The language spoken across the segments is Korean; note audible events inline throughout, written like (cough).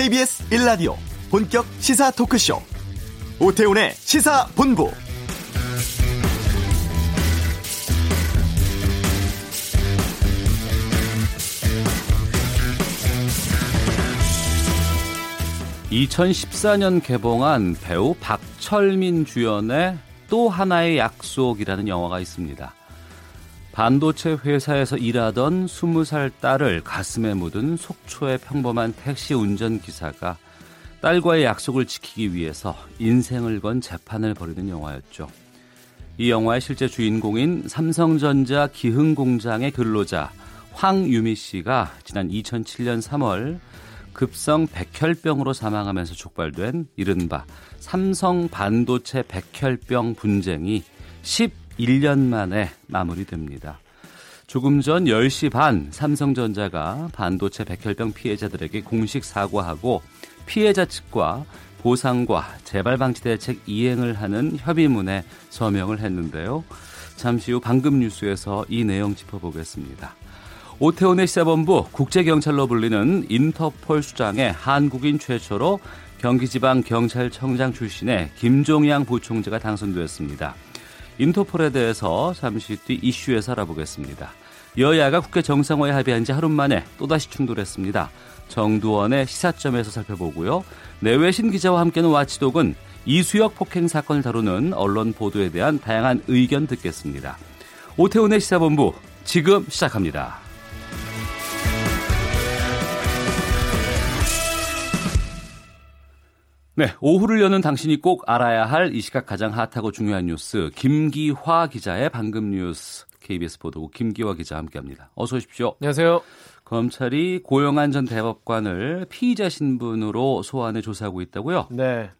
KBS 1라디오 본격 시사 토크쇼 오태훈의 시사본부 (2014년) 개봉한 배우 박철민 주연의 또 하나의 약속이라는 영화가 있습니다. 반도체 회사에서 일하던 20살 딸을 가슴에 묻은 속초의 평범한 택시 운전기사가 딸과의 약속을 지키기 위해서 인생을 건 재판을 벌이는 영화였죠. 이 영화의 실제 주인공인 삼성전자 기흥공장의 근로자 황유미 씨가 지난 2007년 3월 급성 백혈병으로 사망하면서 촉발된 이른바 삼성 반도체 백혈병 분쟁이 11년 만에 마무리됩니다. 조금 전 10시 반 삼성전자가 반도체 백혈병 피해자들에게 공식 사과하고 피해자 측과 보상과 재발 방지 대책 이행을 하는 협의문에 서명을 했는데요. 잠시 후 방금 뉴스에서 이 내용 짚어보겠습니다. 오태훈의 시사본부 국제경찰로 불리는 인터폴 수장의 한국인 최초로 경기지방 경찰청장 출신의 김종양 부총재가 당선되었습니다. 인터폴에 대해서 잠시 뒤 이슈에서 알아보겠습니다. 여야가 국회 정상화에 합의한 지 하루 만에 또다시 충돌했습니다. 정두원의 시사점에서 살펴보고요. 내외신 기자와 함께는 와치독은 이수혁 폭행 사건을 다루는 언론 보도에 대한 다양한 의견 듣겠습니다. 오태훈의 시사본부 지금 시작합니다. 네, 오후를 여는 당신이 꼭 알아야 할 이 시각 가장 핫하고 중요한 뉴스 김기화 기자의 방금 뉴스 KBS 보도국 김기화 기자 함께합니다. 어서 오십시오. 안녕하세요. 검찰이 고영한 전 대법관을 피의자 신분으로 소환해 조사하고 있다고요? 네.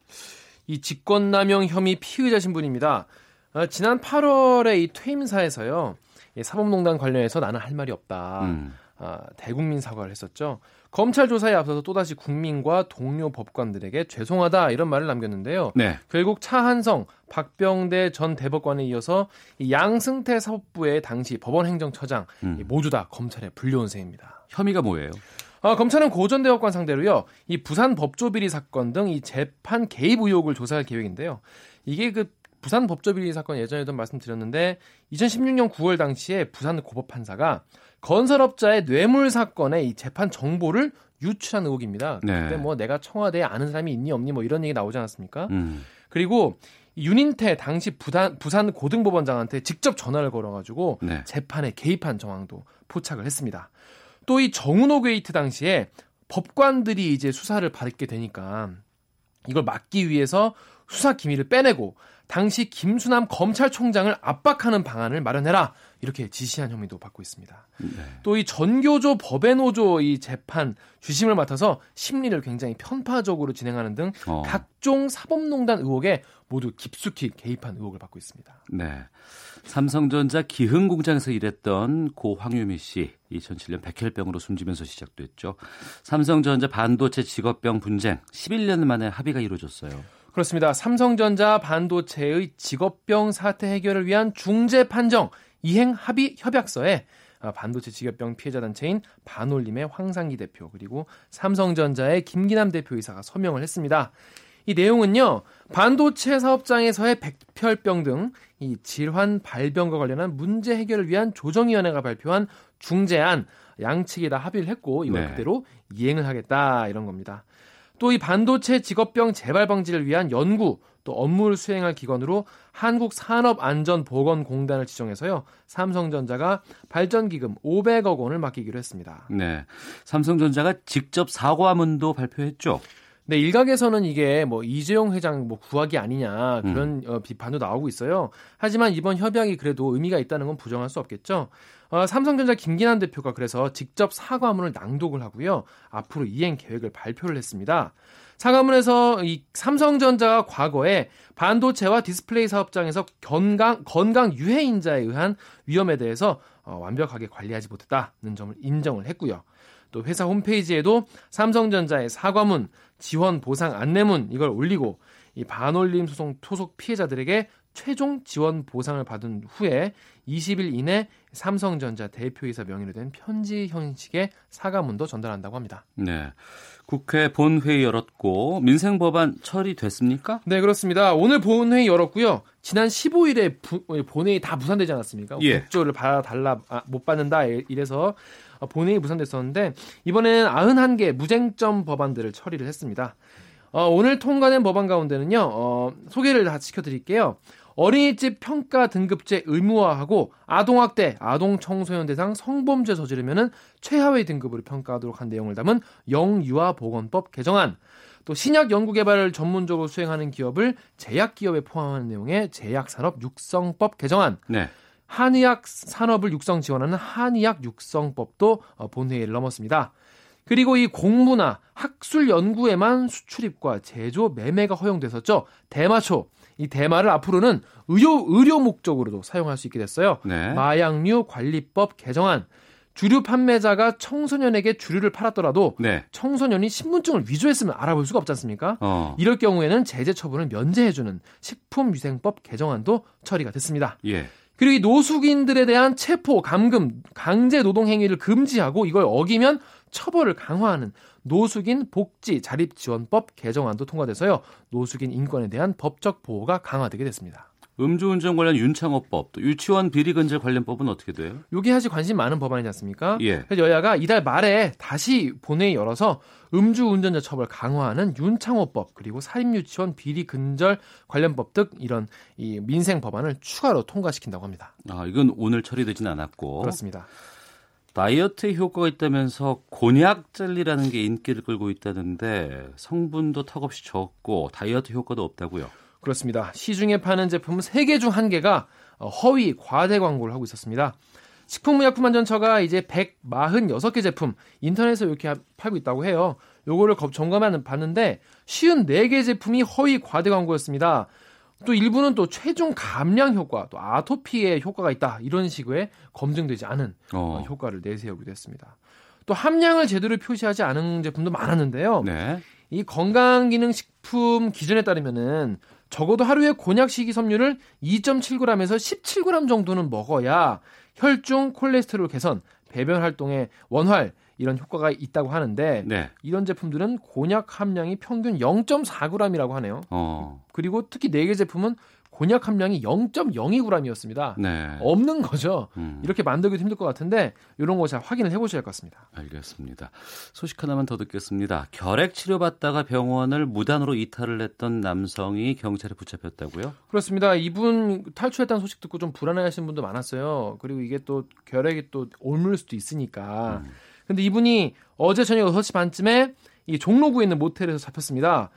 이 직권남용 혐의 피의자 신분입니다. 어, 지난 8월에 이 퇴임사에서요. 이 사법농단 관련해서 나는 할 말이 없다. 음. 어, 대국민 사과를 했었죠. 검찰 조사에 앞서서 또다시 국민과 동료 법관들에게 죄송하다 이런 말을 남겼는데요. 네. 결국 차한성, 박병대 전 대법관에 이어서 양승태 사법부의 당시 법원 행정처장 음. 모두 다 검찰에 불려온 셈입니다. 혐의가 뭐예요? 아, 검찰은 고전 대법관 상대로요. 이 부산 법조비리 사건 등 이 재판 개입 의혹을 조사할 계획인데요. 이게 그 부산 법조비리 사건 예전에도 말씀드렸는데 2016년 9월 당시에 부산 고법 판사가 건설업자의 뇌물 사건의 이 재판 정보를 유출한 의혹입니다. 네. 그때 뭐 내가 청와대에 아는 사람이 있니 없니 뭐 이런 얘기 나오지 않았습니까? 음. 그리고 윤인태 당시 부산, 부산 고등법원장한테 직접 전화를 걸어가지고 네. 재판에 개입한 정황도 포착을 했습니다. 또 이 정운호 게이트 당시에 법관들이 이제 수사를 받게 되니까 이걸 막기 위해서 수사 기밀을 빼내고 당시 김수남 검찰총장을 압박하는 방안을 마련해라 이렇게 지시한 혐의도 받고 있습니다. 네. 또이 전교조 법외노조 이 재판 주심을 맡아서 심리를 굉장히 편파적으로 진행하는 등 어. 각종 사법농단 의혹에 모두 깊숙이 개입한 의혹을 받고 있습니다. 네. 삼성전자 기흥 공장에서 일했던 고 황유미 씨 2007년 백혈병으로 숨지면서 시작됐죠. 삼성전자 반도체 직업병 분쟁 11년 만에 합의가 이루어졌어요. 그렇습니다. 삼성전자 반도체의 직업병 사태 해결을 위한 중재 판정 이행 합의 협약서에 아, 반도체 직업병 피해자 단체인 반올림의 황상기 대표 그리고 삼성전자의 김기남 대표이사가 서명을 했습니다. 이 내용은요 반도체 사업장에서의 백혈병 등 이 질환 발병과 관련한 문제 해결을 위한 조정위원회가 발표한 중재안 양측이 다 합의를 했고 이걸 네. 그대로 이행을 하겠다 이런 겁니다. 또 이 반도체 직업병 재발 방지를 위한 연구 또 업무를 수행할 기관으로 한국산업안전보건공단을 지정해서요. 삼성전자가 발전기금 500억 원을 맡기기로 했습니다. 네. 삼성전자가 직접 사과문도 발표했죠. 네, 일각에서는 이게 뭐 이재용 회장 뭐 구하기 아니냐 그런 음. 어, 비판도 나오고 있어요. 하지만 이번 협약이 그래도 의미가 있다는 건 부정할 수 없겠죠. 어, 삼성전자 김기남 대표가 그래서 직접 사과문을 낭독을 하고요. 앞으로 이행 계획을 발표를 했습니다. 사과문에서 이 삼성전자가 과거에 반도체와 디스플레이 사업장에서 건강 건강 유해 인자에 의한 위험에 대해서 어, 완벽하게 관리하지 못했다는 점을 인정을 했고요. 또 회사 홈페이지에도 삼성전자의 사과문, 지원 보상 안내문 이걸 올리고 이 반올림 소송 토속 피해자들에게 최종 지원 보상을 받은 후에 20일 이내 삼성전자 대표이사 명의로 된 편지 형식의 사과문도 전달한다고 합니다. 네. 국회 본회의 열었고 민생 법안 처리됐습니까? 네, 그렇습니다. 오늘 본회의 열었고요. 지난 15일에 부, 본회의 다 무산되지 않았습니까? 예. 국조를 받아달라 아, 못 받는다 이래서 본회의 무산됐었는데 이번에는 91개 무쟁점 법안들을 처리를 했습니다. 어, 오늘 통과된 법안 가운데는요. 어, 소개를 다 시켜드릴게요. 어린이집 평가 등급제 의무화하고 아동학대, 아동청소년 대상 성범죄 저지르면은 최하위 등급으로 평가하도록 한 내용을 담은 영유아보건법 개정안, 또 신약 연구 개발을 전문적으로 수행하는 기업을 제약 기업에 포함하는 내용의 제약산업 육성법 개정안, 네. 한의학 산업을 육성 지원하는 한의학 육성법도 어, 본회의를 넘었습니다. 그리고 이 공무나 학술 연구에만 수출입과 제조 매매가 허용됐었죠. 대마초. 이 대마를 앞으로는 의료 의료 목적으로도 사용할 수 있게 됐어요. 네. 마약류 관리법 개정안. 주류 판매자가 청소년에게 주류를 팔았더라도 네. 청소년이 신분증을 위조했으면 알아볼 수가 없지 않습니까? 어. 이럴 경우에는 제재 처분을 면제해주는 식품위생법 개정안도 처리가 됐습니다. 예. 그리고 이 노숙인들에 대한 체포, 감금, 강제 노동 행위를 금지하고 이걸 어기면 처벌을 강화하는 노숙인 복지 자립 지원법 개정안도 통과돼서요. 노숙인 인권에 대한 법적 보호가 강화되게 됐습니다. 음주운전 관련 윤창호법, 또 유치원 비리 근절 관련법은 어떻게 돼요? 요게 사실 관심 많은 법안이지 않습니까? 예. 그래서 여야가 이달 말에 다시 본회의 열어서 음주운전자 처벌 강화하는 윤창호법 그리고 사립유치원 비리 근절 관련법 등 이런 이 민생 법안을 추가로 통과시킨다고 합니다. 아, 이건 오늘 처리되진 않았고. 그렇습니다. 다이어트에 효과가 있다면서 곤약 젤리라는 게 인기를 끌고 있다는데 성분도 턱없이 적고 다이어트 효과도 없다고요. 그렇습니다. 시중에 파는 제품 3개 중 1개가 어, 허위 과대 광고를 하고 있었습니다. 식품의약품안전처가 이제 146개 제품 인터넷에서 이렇게 팔고 있다고 해요. 요거를 점검하는 봤는데 쉬운 4개 제품이 허위 과대 광고였습니다. 또 일부는 또 최종 감량 효과, 또 아토피에 효과가 있다 이런 식의 검증되지 않은 어. 효과를 내세우기도 했습니다. 또 함량을 제대로 표시하지 않은 제품도 많았는데요. 네. 이 건강기능식품 기준에 따르면은 적어도 하루에 곤약 식이섬유를 2.7g에서 17g 정도는 먹어야 혈중 콜레스테롤 개선, 배변 활동에 원활 이런 효과가 있다고 하는데 네. 이런 제품들은 곤약 함량이 평균 0.4g이라고 하네요. 어. 그리고 특히 4개 제품은 곤약 함량이 0.02g이었습니다. 네. 없는 거죠. 음. 이렇게 만들기도 힘들 것 같은데 이런 거 잘 확인을 해보셔야 할 것 같습니다. 알겠습니다. 소식 하나만 더 듣겠습니다. 결핵 치료받다가 병원을 무단으로 이탈을 했던 남성이 경찰에 붙잡혔다고요? 그렇습니다. 이분 탈출했다는 소식 듣고 좀 불안해하시는 분도 많았어요. 그리고 이게 또 결핵이 또 옮을 수도 있으니까. 음. 근데 이분이 어제 저녁 6시 반쯤에 이 종로구에 있는 모텔에서 잡혔습니다.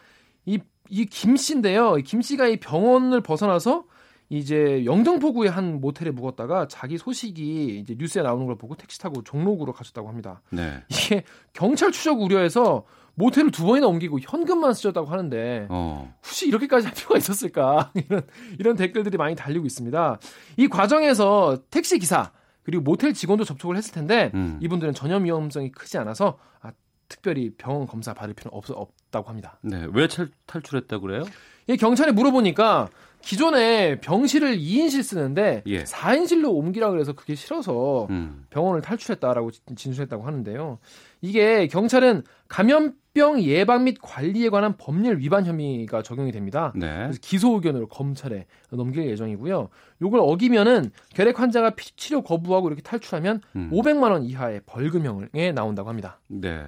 이, 이 김 씨인데요. 이김 씨가 이 병원을 벗어나서 이제 영등포구의 한 모텔에 묵었다가 자기 소식이 이제 뉴스에 나오는 걸 보고 택시 타고 종로구로 가셨다고 합니다. 네. 이게 경찰 추적 우려해서 모텔을 두 번이나 옮기고 현금만 쓰셨다고 하는데 어. 혹시 이렇게까지 할 필요가 있었을까 (laughs) 이런 이런 댓글들이 많이 달리고 있습니다. 이 과정에서 택시 기사 그리고 모텔 직원도 접촉을 했을 텐데 음. 이분들은 전염 위험성이 크지 않아서 아, 특별히 병원 검사 받을 필요는 없, 없다고 합니다. 네. 왜 탈, 탈출했다고 그래요? 이 경찰에 물어보니까 기존에 병실을 2인실 쓰는데 예. 4인실로 옮기라 그래서 그게 싫어서 음. 병원을 탈출했다라고 진술했다고 하는데요. 이게 경찰은 감염병 예방 및 관리에 관한 법률 위반 혐의가 적용이 됩니다. 네. 그래서 기소 의견으로 검찰에 넘길 예정이고요. 요걸 어기면은 결핵 환자가 피- 치료 거부하고 이렇게 탈출하면 음. 500만 원 이하의 벌금형에 나온다고 합니다. 네.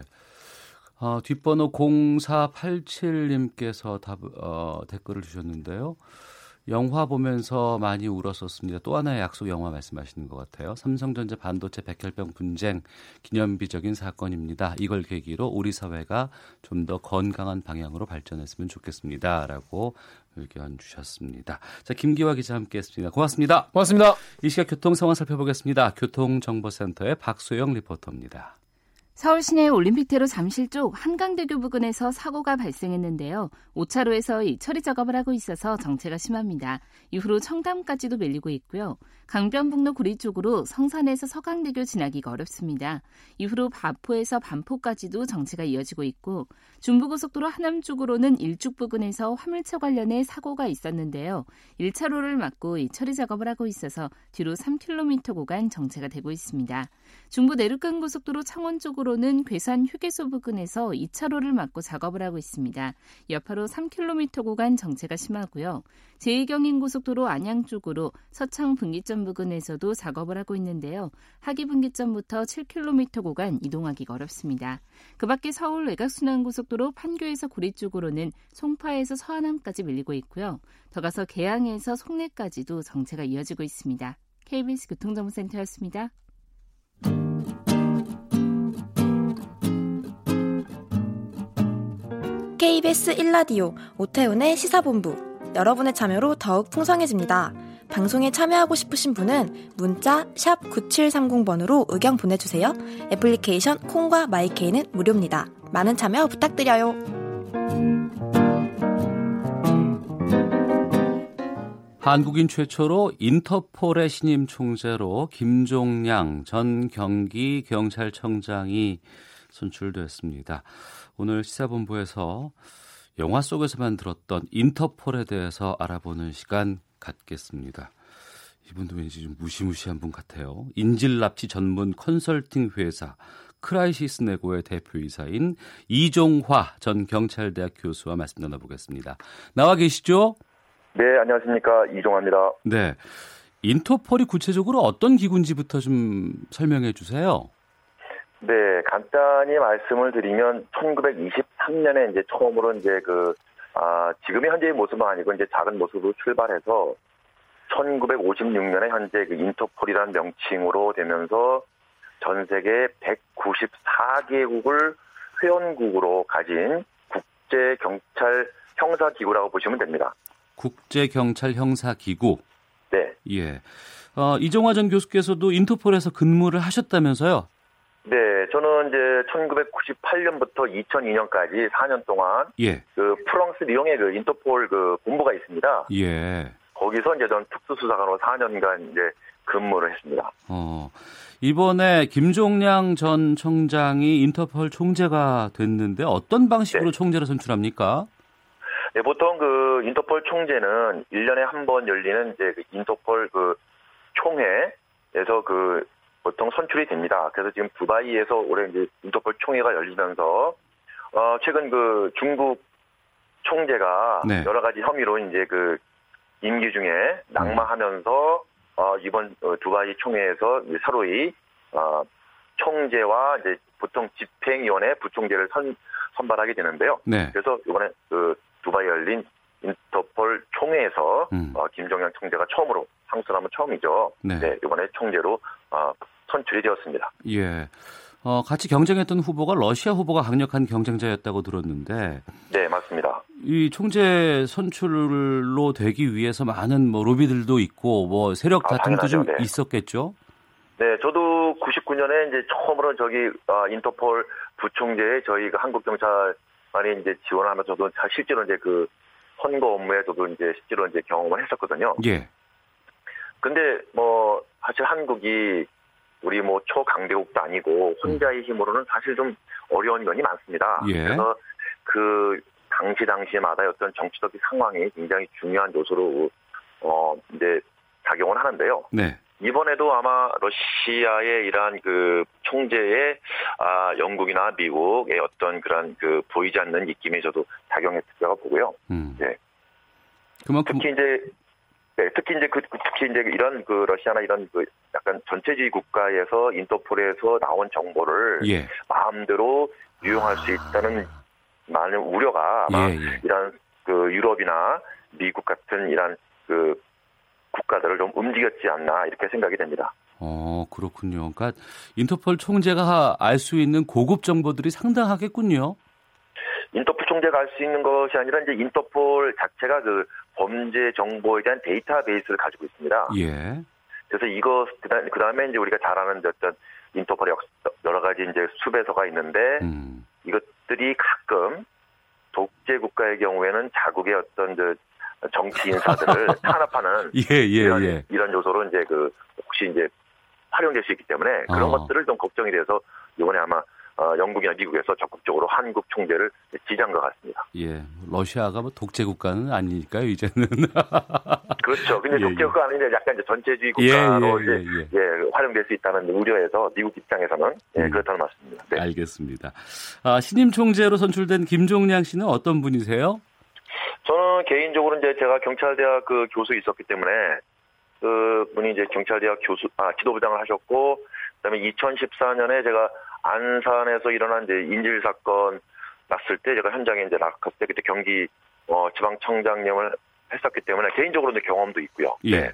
아, 뒷번호 0487님께서 답, 어, 댓글을 주셨는데요. 영화 보면서 많이 울었었습니다. 또 하나의 약속 영화 말씀하시는 것 같아요. 삼성전자 반도체 백혈병 분쟁 기념비적인 사건입니다. 이걸 계기로 우리 사회가 좀 더 건강한 방향으로 발전했으면 좋겠습니다. 라고 의견 주셨습니다. 자, 김기화 기자 함께 했습니다. 고맙습니다. 고맙습니다. 이 시각 교통 상황 살펴보겠습니다. 교통정보센터의 박소영 리포터입니다. 서울 시내 올림픽대로 잠실 쪽 한강대교 부근에서 사고가 발생했는데요. 5차로에서 이 처리 작업을 하고 있어서 정체가 심합니다. 이후로 청담까지도 밀리고 있고요. 강변북로 구리 쪽으로 성산에서 서강대교 지나기가 어렵습니다. 이후로 바포에서 반포까지도 정체가 이어지고 있고 중부고속도로 하남 쪽으로는 일죽 부근에서 화물차 관련해 사고가 있었는데요. 1차로를 막고 이 처리 작업을 하고 있어서 뒤로 3km 구간 정체가 되고 있습니다. 중부 내륙간 고속도로 창원 쪽으로는 괴산 휴게소 부근에서 2차로를 막고 작업을 하고 있습니다. 여파로 3km 구간 정체가 심하고요. 제2경인 고속도로 안양 쪽으로 서창 분기점 부근에서도 작업을 하고 있는데요. 하기 분기점부터 7km 구간 이동하기가 어렵습니다. 그 밖에 서울 외곽순환고속도로 판교에서 구리 쪽으로는 송파에서 서안함까지 밀리고 있고요. 더 가서 개항에서 송내까지도 정체가 이어지고 있습니다. KBS 교통정보센터였습니다. KBS 1라디오 오태훈의 시사본부 여러분의 참여로 더욱 풍성해집니다. 방송에 참여하고 싶으신 분은 문자 9730번으로 의견 보내주세요. 애플리케이션 콩과 마이케이는 무료입니다. 많은 참여 부탁드려요. 한국인 최초로 인터폴의 신임 총재로 김종량 전 경기 경찰청장이 선출됐습니다. 오늘 시사본부에서 영화 속에서만 들었던 인터폴에 대해서 알아보는 시간 갖겠습니다. 이분도 왠지 좀 무시무시한 분 같아요. 인질 납치 전문 컨설팅 회사 크라이시스 네고의 대표이사인 이종화 전 경찰대학 교수와 말씀 나눠보겠습니다. 나와 계시죠? 네, 안녕하십니까. 이종화입니다. 네. 인터폴이 구체적으로 어떤 기구인지부터 좀 설명해 주세요. 네, 간단히 말씀을 드리면 1923년에 이제 처음으로 이제 그 아, 지금의 현재의 모습은 아니고 이제 작은 모습으로 출발해서 1956년에 현재 그 인터폴이라는 명칭으로 되면서 전 세계 194개국을 회원국으로 가진 국제 경찰 형사 기구라고 보시면 됩니다. 국제 경찰 형사 기구. 네. 예. 어, 이정화 전 교수께서도 인터폴에서 근무를 하셨다면서요? 네, 저는 이제 1998년부터 2002년까지 4년 동안 예. 그 프랑스 리옹에 그 인터폴 그 본부가 있습니다. 예. 거기서 이제 전 특수수사관으로 4년간 이제 근무를 했습니다. 어. 이번에 김종량 전 청장이 인터폴 총재가 됐는데 어떤 방식으로 네. 총재를 선출합니까? 네, 보통 그 인터폴 총재는 1년에 한 번 열리는 이제 그 인터폴 그 총회에서 그 보통 선출이 됩니다. 그래서 지금 두바이에서 올해 이제 인터폴 총회가 열리면서 어 최근 그 중국 총재가 네. 여러 가지 혐의로 이제 그 임기 중에 낙마하면서 어 이번 어, 두바이 총회에서 이제 서로의 어 총재와 이제 보통 집행위원회 부총재를 선 선발하게 되는데요. 네. 그래서 이번에 그 두바이 열린 인터폴 총회에서 음. 어, 김종영 총재가 처음으로 상수하면 처음이죠. 네. 네, 이번에 총재로 어, 선출이 되었습니다. 예. 어, 같이 경쟁했던 후보가 러시아 후보가 강력한 경쟁자였다고 들었는데 네, 맞습니다. 이 총재 선출로 되기 위해서 많은 뭐 로비들도 있고 뭐 세력 아, 다툼도 좀 당연하죠. 네. 있었겠죠. 네, 저도 99년에 이제 처음으로 저기 어, 인터폴 부총재에 저희 그 한국 경찰관이 이제 지원하면서 저도 자- 실제로 이제 그 선거 업무에 저도 이제 실제로 이제 경험을 했었거든요. 예. 근데 뭐 사실 한국이 우리 뭐 초강대국도 아니고 혼자의 힘으로는 사실 좀 어려운 면이 많습니다. 예. 그래서 그 당시 당시마다 어떤 정치적인 상황이 굉장히 중요한 요소로 어 이제 작용을 하는데요. 네. 이번에도 아마 러시아의 이러한 그 총재의 아 영국이나 미국의 어떤 그런 그 보이지 않는 입김이 저도 작용했다고 보고요. 음. 네. 그만큼 특히 이제 네, 특히 이제 그 그- 특히 이제 이런 그 러시아나 이런 그 약간 전체주의 국가에서 인터폴에서 나온 정보를 예. 마음대로 유용할 수 있다는 많은 우려가 아마 예, 예. 이런 그 유럽이나 미국 같은 이런 그 국가들을 좀 움직였지 않나 이렇게 생각이 됩니다. 어, 그렇군요. 그러니까 인터폴 총재가 알 수 있는 고급 정보들이 상당하겠군요. 인터폴 총재가 알 수 있는 것이 아니라 이제 인터폴 자체가 그 범죄 정보에 대한 데이터베이스를 가지고 있습니다. 예. 그래서 이거 그 다음에 이제 우리가 잘 아는 어떤 인터폴 여러 가지 이제 수배서가 있는데 음. 이것들이 가끔 독재 국가의 경우에는 자국의 어떤 그 정치 인사들을 (laughs) 탄압하는 예, 예, 이런, 예. 이런 요소로 이제 그 혹시 이제 활용될 수 있기 때문에 그런 어. 것들을 좀 걱정이 돼서 이번에 아마 어, 영국이나 미국에서 적극적으로 한국 총재를 지지한 것 같습니다. 예. 러시아가 뭐 독재 국가는 아니니까요, 이제는. (laughs) 그렇죠. 근데 예, 독재 예. 국가 아닌데 약간 이제 전체주의 예, 국가로 예, 이제 예, 예. 예, 활용될 수 있다는 우려에서 미국 입장에서는 예, 음. 그렇다는 말씀입니다. 네. 알겠습니다. 아, 신임 총재로 선출된 김종량 씨는 어떤 분이세요? 저는 개인적으로 이제 제가 경찰대학 그 교수 있었기 때문에 그 분이 이제 경찰대학 교수 아 지도부장을 하셨고 그다음에 2014년에 제가 안산에서 일어난 이제 인질 사건 났을 때 제가 현장에 이제 나갔을 때 그때 경기 어 지방청장님을 했었기 때문에 개인적으로 이제 경험도 있고요. 예. 네.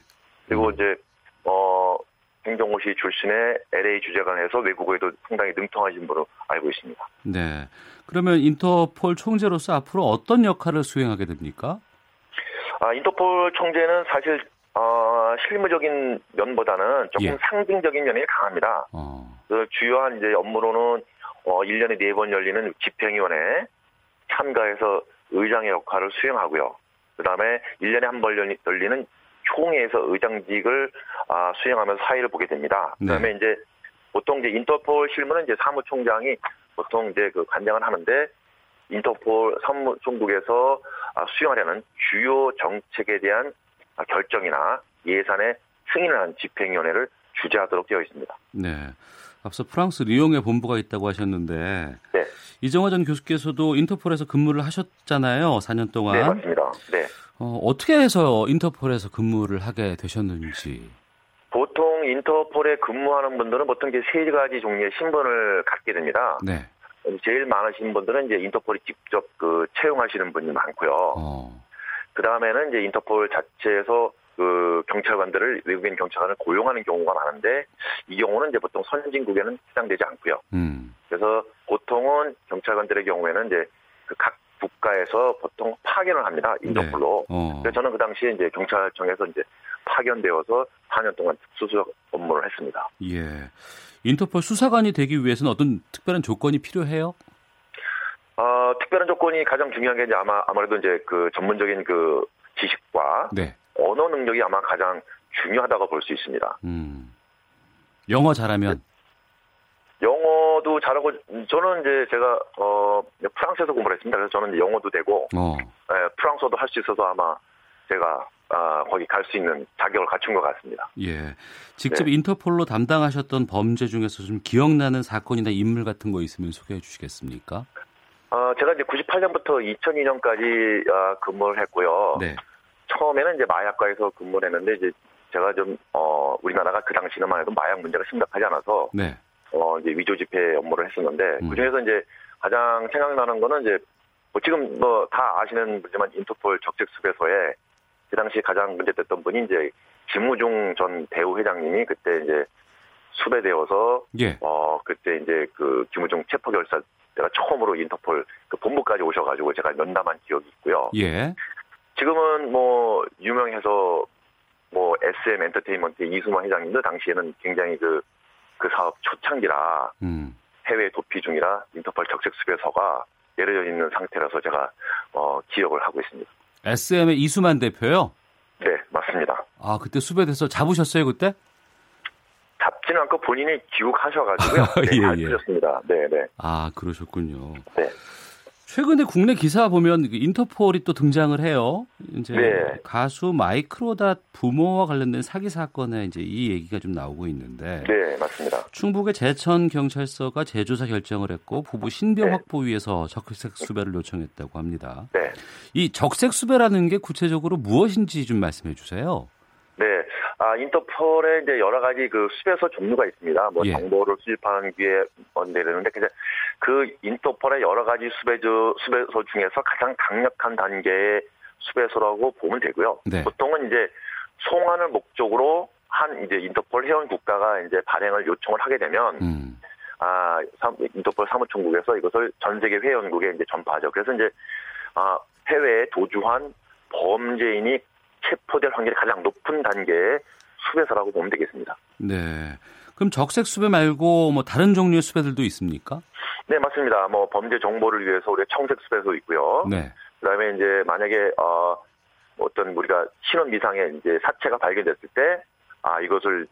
그리고 음. 이제 어 행정고시 출신의 LA 주재관에서 외국어에도 상당히 능통하신 분으로 알고 있습니다. 네. 그러면 인터폴 총재로서 앞으로 어떤 역할을 수행하게 됩니까? 아, 인터폴 총재는 사실 어, 실무적인 면보다는 조금 예. 상징적인 면이 강합니다. 어. 그 주요한 이제 업무로는 어, 1년에 4번 열리는 집행위원회 참가해서 의장의 역할을 수행하고요. 그 다음에 1년에 한 번 열리는 총회에서 의장직을 아, 수행하면서 사회를 보게 됩니다. 그 다음에 네. 이제 보통 이제 인터폴 실무는 이제 사무총장이 보통 이제 그 관장을 하는데 인터폴 사무총국에서 아, 수행하려는 주요 정책에 대한 아, 결정이나 예산의 승인을 한 집행위원회를 주재하도록 되어 있습니다. 네. 앞서 프랑스 리옹에 본부가 있다고 하셨는데 네. 이정화 전 교수께서도 인터폴에서 근무를 하셨잖아요. 4년 동안. 네, 맞습니다. 네. 어, 어떻게 해서 인터폴에서 근무를 하게 되셨는지. 보통 인터폴에 근무하는 분들은 보통 이제 세 가지 종류의 신분을 갖게 됩니다. 네. 제일 많으신 분들은 이제 인터폴이 직접 그 채용하시는 분이 많고요. 어. 그 다음에는 이제 인터폴 자체에서 그 경찰관들을 외국인 경찰관을 고용하는 경우가 많은데 이 경우는 이제 보통 선진국에는 해당되지 않고요. 음. 그래서 보통은 경찰관들의 경우에는 이제 그 각 국가에서 보통 파견을 합니다. 인터폴로. 어. 그래서 저는 그 당시에 이제 경찰청에서 이제 파견되어서 4년 동안 특수수사 업무를 했습니다. 예. 인터폴 수사관이 되기 위해서는 어떤 특별한 조건이 필요해요? 어, 특별한 조건이 가장 중요한 게 이제 아마 아무래도 이제 그 전문적인 그 지식과 네. 언어 능력이 아마 가장 중요하다고 볼 수 있습니다. 음. 영어 잘하면 영어도 잘하고 저는 이제 제가 어 프랑스에서 공부를 했습니다. 그래서 저는 영어도 되고 어. 예, 프랑스어도 할 수 있어서 아마 제가 아, 거기 갈 수 있는 자격을 갖춘 것 같습니다. 예. 직접 네. 인터폴로 담당하셨던 범죄 중에서 좀 기억나는 사건이나 인물 같은 거 있으면 소개해 주시겠습니까? 어, 제가 이제 98년부터 2002년까지 아, 근무를 했고요. 네. 처음에는 이제 마약과에서 근무를 했는데 이제 제가 좀 어, 우리나라가 그 당시에만 해도 마약 문제가 심각하지 않아서 네. 어, 이제 위조 집회 업무를 했었는데 음. 그 중에서 이제 가장 생각나는 거는 이제 뭐 지금 뭐 다 아시는 분이지만 인터폴 적색 수배소에 그 당시 가장 문제됐던 분이 이제 김우중 전 대우 회장님이 그때 이제 수배되어서 예. 어 그때 이제 그 김우중 체포 결사 때가 처음으로 인터폴 그 본부까지 오셔가지고 제가 면담한 기억이 있고요. 예. 지금은 뭐 유명해서 뭐 SM 엔터테인먼트 이수만 회장님도 당시에는 굉장히 그 그 사업 초창기라 음. 해외 도피 중이라 인터폴 적색 수배서가 내려져 있는 상태라서 제가 어 기억을 하고 있습니다. SM의 이수만 대표요? 네 맞습니다. 아, 그때 수배돼서 잡으셨어요, 그때? 잡지는 않고 본인이 귀국하셔가지고요. (laughs) 네, 예, 잘 예. 풀렸습니다. 네, 네. 아, 그러셨군요. 네. 최근에 국내 기사 보면 그 인터폴이 또 등장을 해요. 이제 네. 가수 마이크로닷 부모와 관련된 사기 사건에 이제 이 얘기가 좀 나오고 있는데 네, 맞습니다. 충북의 제천 경찰서가 재조사 결정을 했고 부부 신병 네. 확보 위해서 적색 수배를 요청했다고 합니다. 네. 이 적색 수배라는 게 구체적으로 무엇인지 좀 말씀해 주세요. 네. 아, 인터폴에 이제 여러 가지 그 수배소 종류가 있습니다. 뭐 예. 정보를 수집하는 게 뭔데 이러는데 그그 인터폴의 여러 가지 수배조, 수배소 중에서 가장 강력한 단계의 수배소라고 보면 되고요. 네. 보통은 이제 송환을 목적으로 한 이제 인터폴 회원 국가가 이제 발행을 요청을 하게 되면 음. 아, 사- 인터폴 사무총국에서 이것을 전 세계 회원국에 이제 전파하죠. 그래서 이제 아, 해외에 도주한 범죄인이 체포될 확률이 가장 높은 단계의 수배서라고 보면 되겠습니다. 네. 그럼 적색 수배 말고 뭐 다른 종류의 수배들도 있습니까? 네, 맞습니다. 뭐 범죄 정보를 위해서 우리 청색 수배소 있고요. 네. 그다음에 이제 만약에 어 어떤 우리가 신원 미상의 이제 사체가 발견됐을 때 아 이것을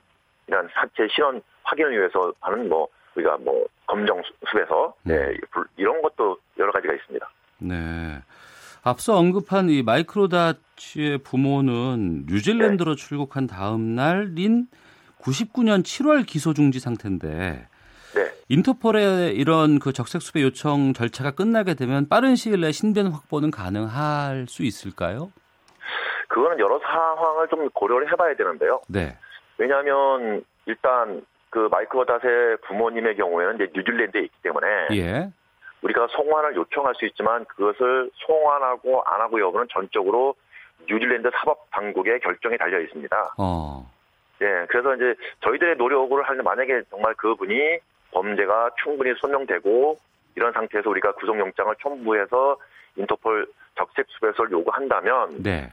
이런 사체 신원 확인을 위해서 하는 뭐 우리가 뭐 검정 수배서 네, 이런 것도 여러 가지가 있습니다. 네. 앞서 언급한 이 마이크로다 치의 부모는 뉴질랜드로 네. 출국한 다음 날인 99년 7월 기소 중지 상태인데 네. 인터폴의 이런 그 적색 수배 요청 절차가 끝나게 되면 빠른 시일 내에 신변 확보는 가능할 수 있을까요? 그거는 여러 상황을 좀 고려를 해봐야 되는데요. 네. 왜냐하면 일단 그 마이클 다의 부모님의 경우에는 이제 뉴질랜드에 있기 때문에 예. 우리가 송환을 요청할 수 있지만 그것을 송환하고 안 하고 여부는 전적으로 뉴질랜드 사법 당국의 결정에 달려 있습니다. 어. 예, 그래서 이제 저희들의 노력을 하는 만약에 정말 그분이 범죄가 충분히 소명되고 이런 상태에서 우리가 구속영장을 첨부해서 인터폴 적색 수배서를 요구한다면 네.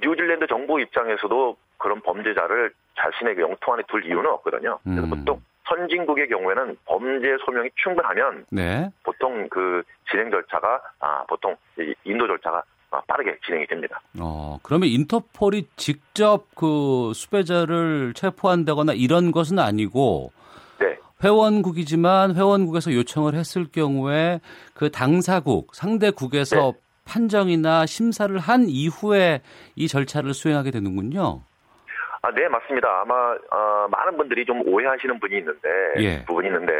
뉴질랜드 정부 입장에서도 그런 범죄자를 자신의 영통 안에 둘 이유는 없거든요. 그래서 음. 보통 선진국의 경우에는 범죄 소명이 충분하면 네. 보통 그 진행 절차가 아 보통 인도 절차가 빠르게 진행이 됩니다. 어 그러면 인터폴이 직접 그 수배자를 체포한다거나 이런 것은 아니고 네. 회원국이지만 회원국에서 요청을 했을 경우에 그 당사국 상대국에서 네. 판정이나 심사를 한 이후에 이 절차를 수행하게 되는군요. 아, 네, 맞습니다. 아마 어, 많은 분들이 좀 오해하시는 분이 있는데 예. 부분이 있는데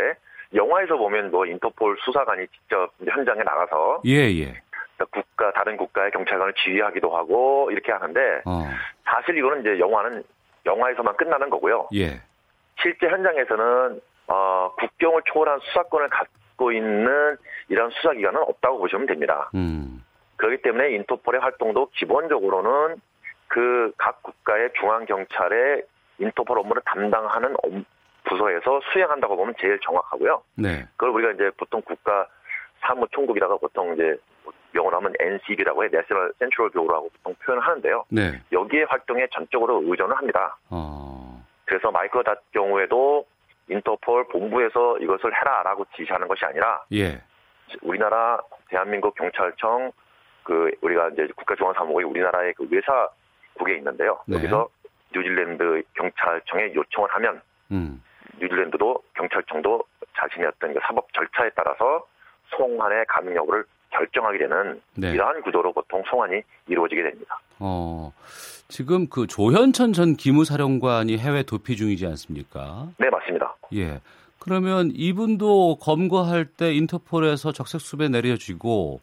영화에서 보면 뭐 인터폴 수사관이 직접 현장에 나가서 예, 예. 국가 다른 국가의 경찰관을 지휘하기도 하고 이렇게 하는데 어. 사실 이거는 이제 영화는 영화에서만 끝나는 거고요. 예. 실제 현장에서는 어, 국경을 초월한 수사권을 갖고 있는 이런 수사기관은 없다고 보시면 됩니다. 음. 그렇기 때문에 인터폴의 활동도 기본적으로는 그 각 국가의 중앙 경찰의 인터폴 업무를 담당하는 부서에서 수행한다고 보면 제일 정확하고요. 네. 그걸 우리가 이제 보통 국가 사무총국이라고 보통 이제 영어로 하면 NCB라고 해, National Central Bureau하고 보통 표현을 하는데요. 네. 여기에 활동에 전적으로 의존을 합니다. 어... 그래서 마이크로 닷 경우에도 인터폴 본부에서 이것을 해라라고 지시하는 것이 아니라 예. 우리나라 대한민국 경찰청 그 우리가 이제 국가중앙사무국이 우리나라의 그 외사국에 있는데요. 네. 여기서 뉴질랜드 경찰청에 요청을 하면 음. 뉴질랜드도 경찰청도 자신의 어떤 그 사법 절차에 따라서 송환의 가능 여부를 결정하게 되는 네. 이러한 구도로 보통 송환이 이루어지게 됩니다. 어, 지금 그 조현천 전 기무사령관이 해외 도피 중이지 않습니까? 네, 맞습니다. 예. 그러면 이분도 검거할 때 인터폴에서 적색 수배 내려지고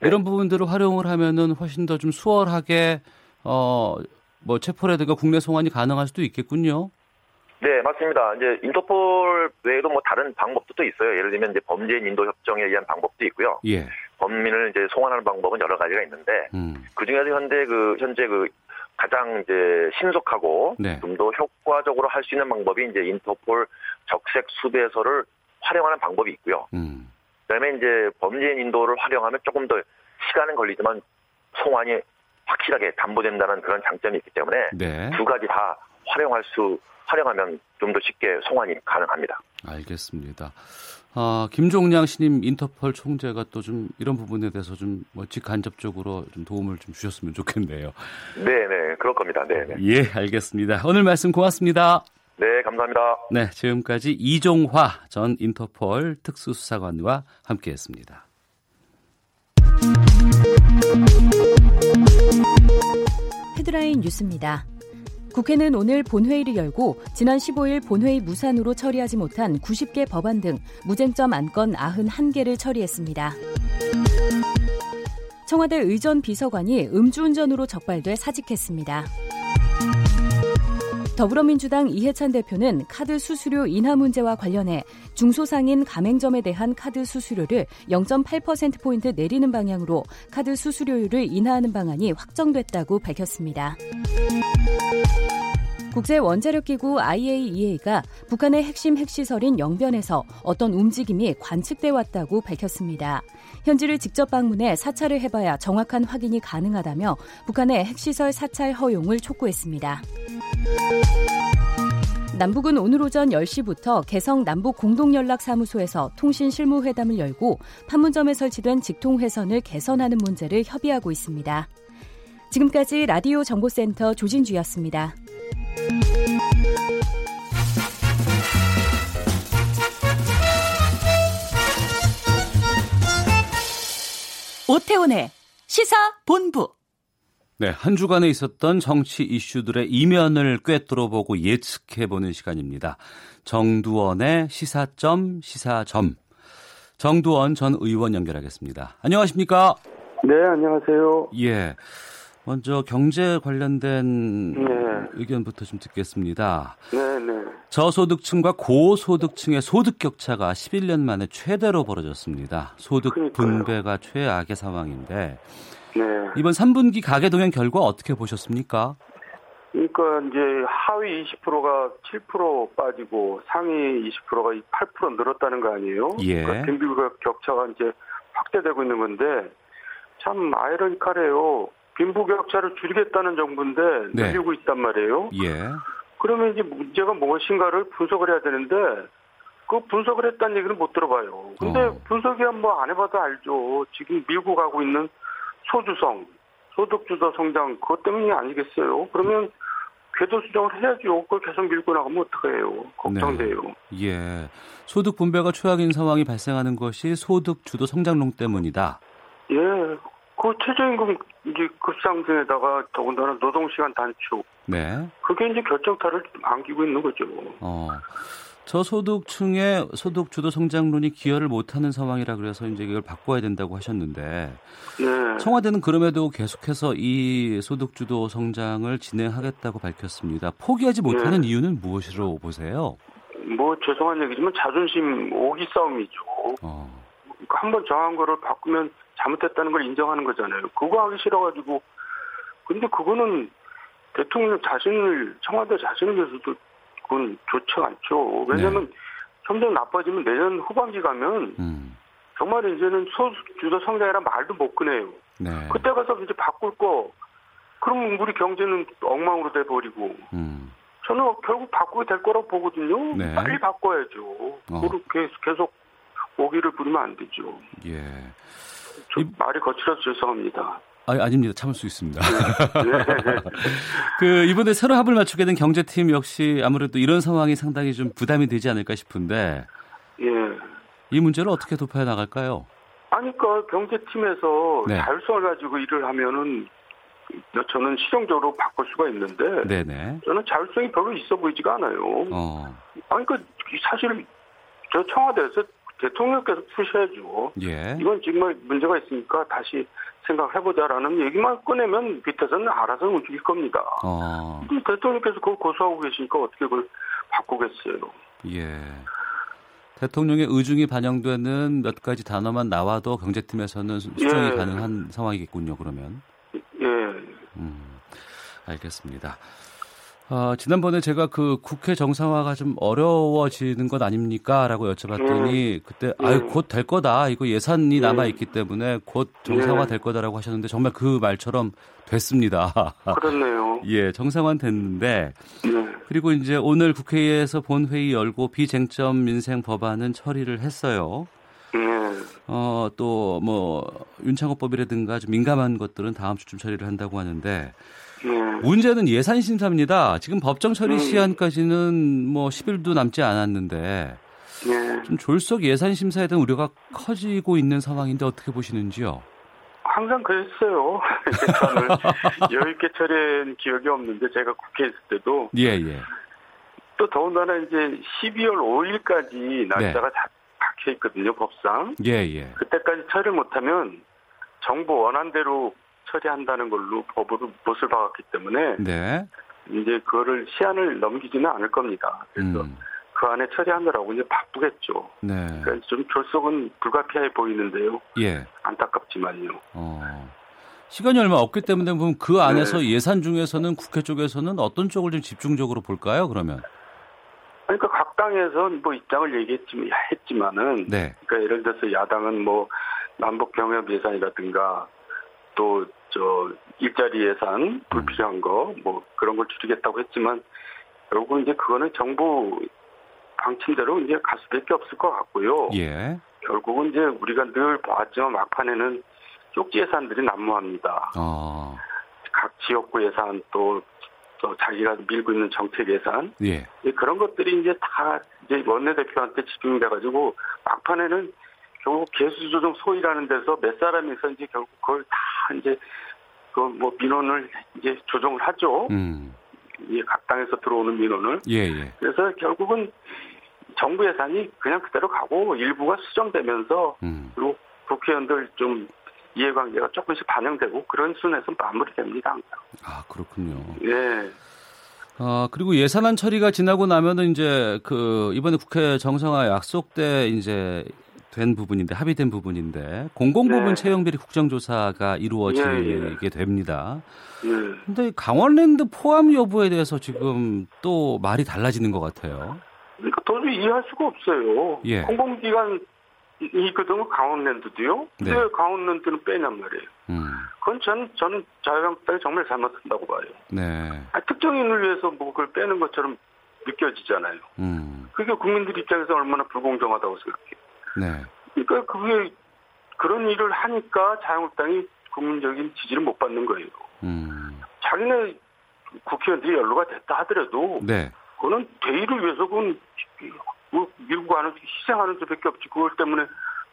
네. 이런 부분들을 활용을 하면은 훨씬 더 좀 수월하게 어 뭐 체포라든가 국내 송환이 가능할 수도 있겠군요. 네, 맞습니다. 이제 인터폴 외에도 뭐 다른 방법도 또 있어요. 예를 들면 이제 범죄인 인도 협정에 의한 방법도 있고요. 예. 범민을 이제 송환하는 방법은 여러 가지가 있는데 음. 그 중에서 현재 그 현재 그 가장 이제 신속하고 네. 좀더 효과적으로 할 수 있는 방법이 이제 인터폴 적색 수배서를 활용하는 방법이 있고요. 음. 그다음에 이제 범죄인 인도를 활용하면 조금 더 시간은 걸리지만 송환이 확실하게 담보된다는 그런 장점이 있기 때문에 네. 두 가지 다 활용할 수 활용하면 좀 더 쉽게 송환이 가능합니다. 알겠습니다. 아, 김종량 신임 인터폴 총재가 또 좀 이런 부분에 대해서 좀뭐 직간접적으로 좀 도움을 좀 주셨으면 좋겠네요. 네네, 그럴 겁니다. 네네. 예, 알겠습니다. 오늘 말씀 고맙습니다. 네, 감사합니다. 네, 지금까지 이종화 전 인터폴 특수수사관과 함께 했습니다. 헤드라인 뉴스입니다. 국회는 오늘 본회의를 열고 지난 15일 본회의 무산으로 처리하지 못한 90개 법안 등 무쟁점 안건 91개를 처리했습니다. 청와대 의전 비서관이 음주운전으로 적발돼 사직했습니다. 더불어민주당 이해찬 대표는 카드 수수료 인하 문제와 관련해 중소상인 가맹점에 대한 카드 수수료를 0.8%포인트 내리는 방향으로 카드 수수료율을 인하하는 방안이 확정됐다고 밝혔습니다. 국제원자력기구 IAEA가 북한의 핵심 핵시설인 영변에서 어떤 움직임이 관측돼 왔다고 밝혔습니다. 현지를 직접 방문해 사찰을 해봐야 정확한 확인이 가능하다며 북한의 핵시설 사찰 허용을 촉구했습니다. 남북은 오늘 오전 10시부터 개성 남북 공동연락사무소에서 통신 실무회담을 열고 판문점에 설치된 직통회선을 개선하는 문제를 협의하고 있습니다. 지금까지 라디오 정보센터 조진주였습니다. 오태훈의 시사 본부. 네, 한 주간에 있었던 정치 이슈들의 이면을 꿰뚫어보고 예측해보는 시간입니다. 정두원의 시사점, 시사점. 정두원 전 의원 연결하겠습니다. 안녕하십니까? 네, 안녕하세요. 예. 먼저 경제 관련된 네. 의견부터 좀 듣겠습니다. 네, 네. 저소득층과 고소득층의 소득 격차가 11년 만에 최대로 벌어졌습니다. 소득 그러니까요. 분배가 최악의 상황인데 네. 이번 3분기 가계 동향 결과 어떻게 보셨습니까? 그러니까 이제 하위 20%가 7% 빠지고 상위 20%가 8% 늘었다는 거 아니에요? 예. 그러니까 빈부가 격차가 이제 확대되고 있는 건데 참 아이러니컬해요. 빈부 격차를 줄이겠다는 정부인데 네. 늘리고 있단 말이에요. 예. 그러면 이제 문제가 무엇인가를 분석을 해야 되는데 그 분석을 했다는 얘기는 못 들어봐요. 근데 어. 분석이야 뭐안 해봐도 알죠. 지금 밀고 가고 있는 소주성, 소득주도 성장 그것 때문이 아니겠어요. 그러면 궤도 수정을 해야죠. 그걸 계속 밀고 나가면 어떡해요. 걱정돼요. 예. 소득 분배가 최악인 상황이 발생하는 것이 소득 주도 성장론 때문이다. 예. 그 최저임금 이제 급상승에다가 더군다나 노동시간 단축 네. 그게 이제 결정타를 안기고 있는 거죠. 어. 저소득층의 소득 주도 성장론이 기여를 못하는 상황이라 그래서 이제 이걸 바꿔야 된다고 하셨는데 네. 청와대는 그럼에도 계속해서 이 소득 주도 성장을 진행하겠다고 밝혔습니다. 포기하지 못하는 네. 이유는 무엇으로 보세요? 뭐 죄송한 얘기지만 자존심 오기 싸움이죠. 어. 한번 정한 거를 바꾸면 잘못했다는 걸 인정하는 거잖아요. 그거 하기 싫어가지고. 근데 그거는 대통령 자신을, 청와대 자신을 위해서도 그건 좋지 않죠. 왜냐면 점점 나빠지면 내년 후반기 가면 음. 정말 이제는 소주도 성장이라 말도 못 꺼내요. 네. 그때 가서 이제 바꿀 거, 그럼 우리 경제는 엉망으로 돼버리고. 음. 저는 결국 바꾸게 될 거라고 보거든요. 네. 빨리 바꿔야죠. 어. 그렇게 계속 오기를 부리면 안 되죠. 예. 좀 이- 말이 거칠어서 죄송합니다. 아, 아닙니다. 참을 수 있습니다. 네. (laughs) 그 이번에 새로 합을 맞추게 된 경제팀 역시 아무래도 이런 상황이 상당히 좀 부담이 되지 않을까 싶은데 예. 이 문제를 어떻게 도파해 나갈까요? 아니, 그 경제팀에서 네. 자율성을 가지고 일을 하면은 저는 실용적으로 바꿀 수가 있는데 네네. 저는 자율성이 별로 있어 보이지가 않아요. 어, 아니, 그 사실 저 청와대에서 대통령께서 푸셔야죠. 예. 이건 정말 문제가 있으니까 다시 생각해보자라는 얘기만 꺼내면 밑에서는 알아서 움직일 겁니다. 어, 대통령께서 그걸 고수하고 계시니까 어떻게 그걸 바꾸겠어요. 예. 대통령의 의중이 반영되는 몇 가지 단어만 나와도 경제팀에서는 수정이 예. 가능한 상황이겠군요. 그러면. 예. 음, 알겠습니다. 어, 지난번에 제가 그 국회 정상화가 좀 어려워지는 것 아닙니까? 라고 여쭤봤더니 그때 음. 아유 곧 될 거다. 이거 예산이 음. 남아 있기 때문에 곧 정상화 네. 될 거다라고 하셨는데 정말 그 말처럼 됐습니다. (laughs) 그렇네요. 예, 정상화 됐는데 네. 그리고 이제 오늘 국회에서 본회의 열고 비쟁점 민생 법안은 처리를 했어요. 네. 어, 또, 뭐, 윤창호법이라든가 좀 민감한 것들은 다음 주쯤 처리를 한다고 하는데, 네. 문제는 예산 심사입니다. 지금 법정 처리 음. 시한까지는 뭐 10일도 남지 않았는데, 네. 좀 졸속 예산 심사에 대한 우려가 커지고 있는 상황인데 어떻게 보시는지요? 항상 그랬어요. (laughs) 저는 (laughs) 여유 있게 처리한 기억이 없는데 제가 국회에 있을 때도 예, 예. 또 더군다나 이제 12월 5일까지 날짜가 다 박혀 있거든요, 법상. 예, 예. 그때까지 처리를 못하면 정부 원안대로 처리한다는 걸로 법으로 못을 박았기 때문에 네. 이제 그거를 시한을 넘기지는 않을 겁니다. 그래서 음, 그 안에 처리하느라고 이제 바쁘겠죠. 네. 그러니까 좀 졸속은 불가피해 보이는데요. 예. 안타깝지만요. 어. 시간이 얼마 없기 때문에 보면 그 안에서 예산 중에서는 국회 쪽에서는 어떤 쪽을 좀 집중적으로 볼까요, 그러면? 그러니까 각 당에서 뭐 입장을 얘기했지만 했지만은 네. 그러니까 예를 들어서 야당은 뭐 남북 경협 예산이라든가 또 저 일자리 예산 불필요한 거뭐 그런 걸 줄이겠다고 했지만 결국은 이제 그거는 정부 방침대로 이제 갈 수밖에 없을 것 같고요. 예. 결국은 이제 우리가 늘 봐왔지만 막판에는 쪽지 예산들이 난무합니다. 어. 각 지역구 예산 또, 또 자기가 밀고 있는 정책 예산 예. 예, 그런 것들이 이제 다 이제 원내대표한테 집중이 돼가지고 막판에는 결국 개수조정 소위라는 데서 몇 사람이서 이제 결국 그걸 다 이제 그 뭐 민원을 이제 조정을 하죠. 음. 예, 각 당에서 들어오는 민원을. 예, 예. 그래서 결국은 정부 예산이 그냥 그대로 가고 일부가 수정되면서 음. 그리고 국회의원들 좀 이해관계가 조금씩 반영되고 그런 순에서 마무리됩니다. 아, 그렇군요. 예. 아, 그리고 예산안 처리가 지나고 나면은 이제 그 이번에 국회 정상화 약속돼 이제 된 부분인데 합의된 부분인데 공공부문 네. 채용 비리 국정조사가 이루어지게 예, 됩니다. 예. 근데 강원랜드 포함 여부에 대해서 지금 또 말이 달라지는 것 같아요. 그러니까 도저히 이해할 수가 없어요. 예. 공공기관 이거든 강원랜드도요. 네. 왜 강원랜드는 빼냔 말이에요. 음. 그건 전, 저는 자유한국당이 정말 잘못한다고 봐요. 네. 아, 특정인을 위해서 뭐 그걸 빼는 것처럼 느껴지잖아요. 음. 그게 국민들 입장에서 얼마나 불공정하다고 생각해요. 네. 그러니까 그게 그런 일을 하니까 자유한국당이 국민적인 지지를 못 받는 거예요. 음. 자기네 국회의원들이 연루가 됐다 하더라도 네. 그거는 대의를 위해서 그건 뭐 밀고 가는 희생하는 수밖에 없지 그것 때문에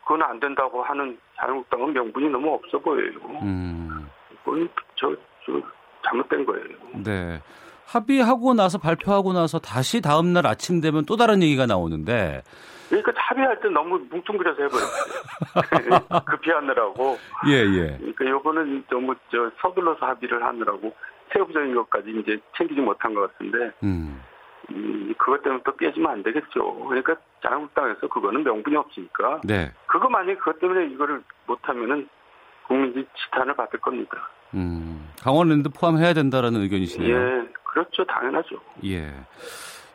그건 안 된다고 하는 자유한국당은 명분이 너무 없어 보여요. 음. 그건 저, 저 잘못된 거예요. 네. 합의하고 나서 발표하고 나서 다시 다음 날 아침 되면 또 다른 얘기가 나오는데 그러니까 합의할 때 너무 뭉뚱그려서 해버렸어요. (laughs) 급히하느라고. 예, 예. 그러니까 요거는 너무 저 서둘러서 합의를 하느라고 세부적인 것까지 이제 챙기지 못한 것 같은데 음. 음, 그것 때문에 또 깨지면 안 되겠죠. 그러니까 자유한국당에서 그거는 명분이 없으니까 네. 그거 만약에 그것 때문에 이거를 못하면은 국민들이 지탄을 받을 겁니다. 음. 강원랜드 포함해야 된다라는 의견이시네요. 예, 그렇죠. 당연하죠. 예.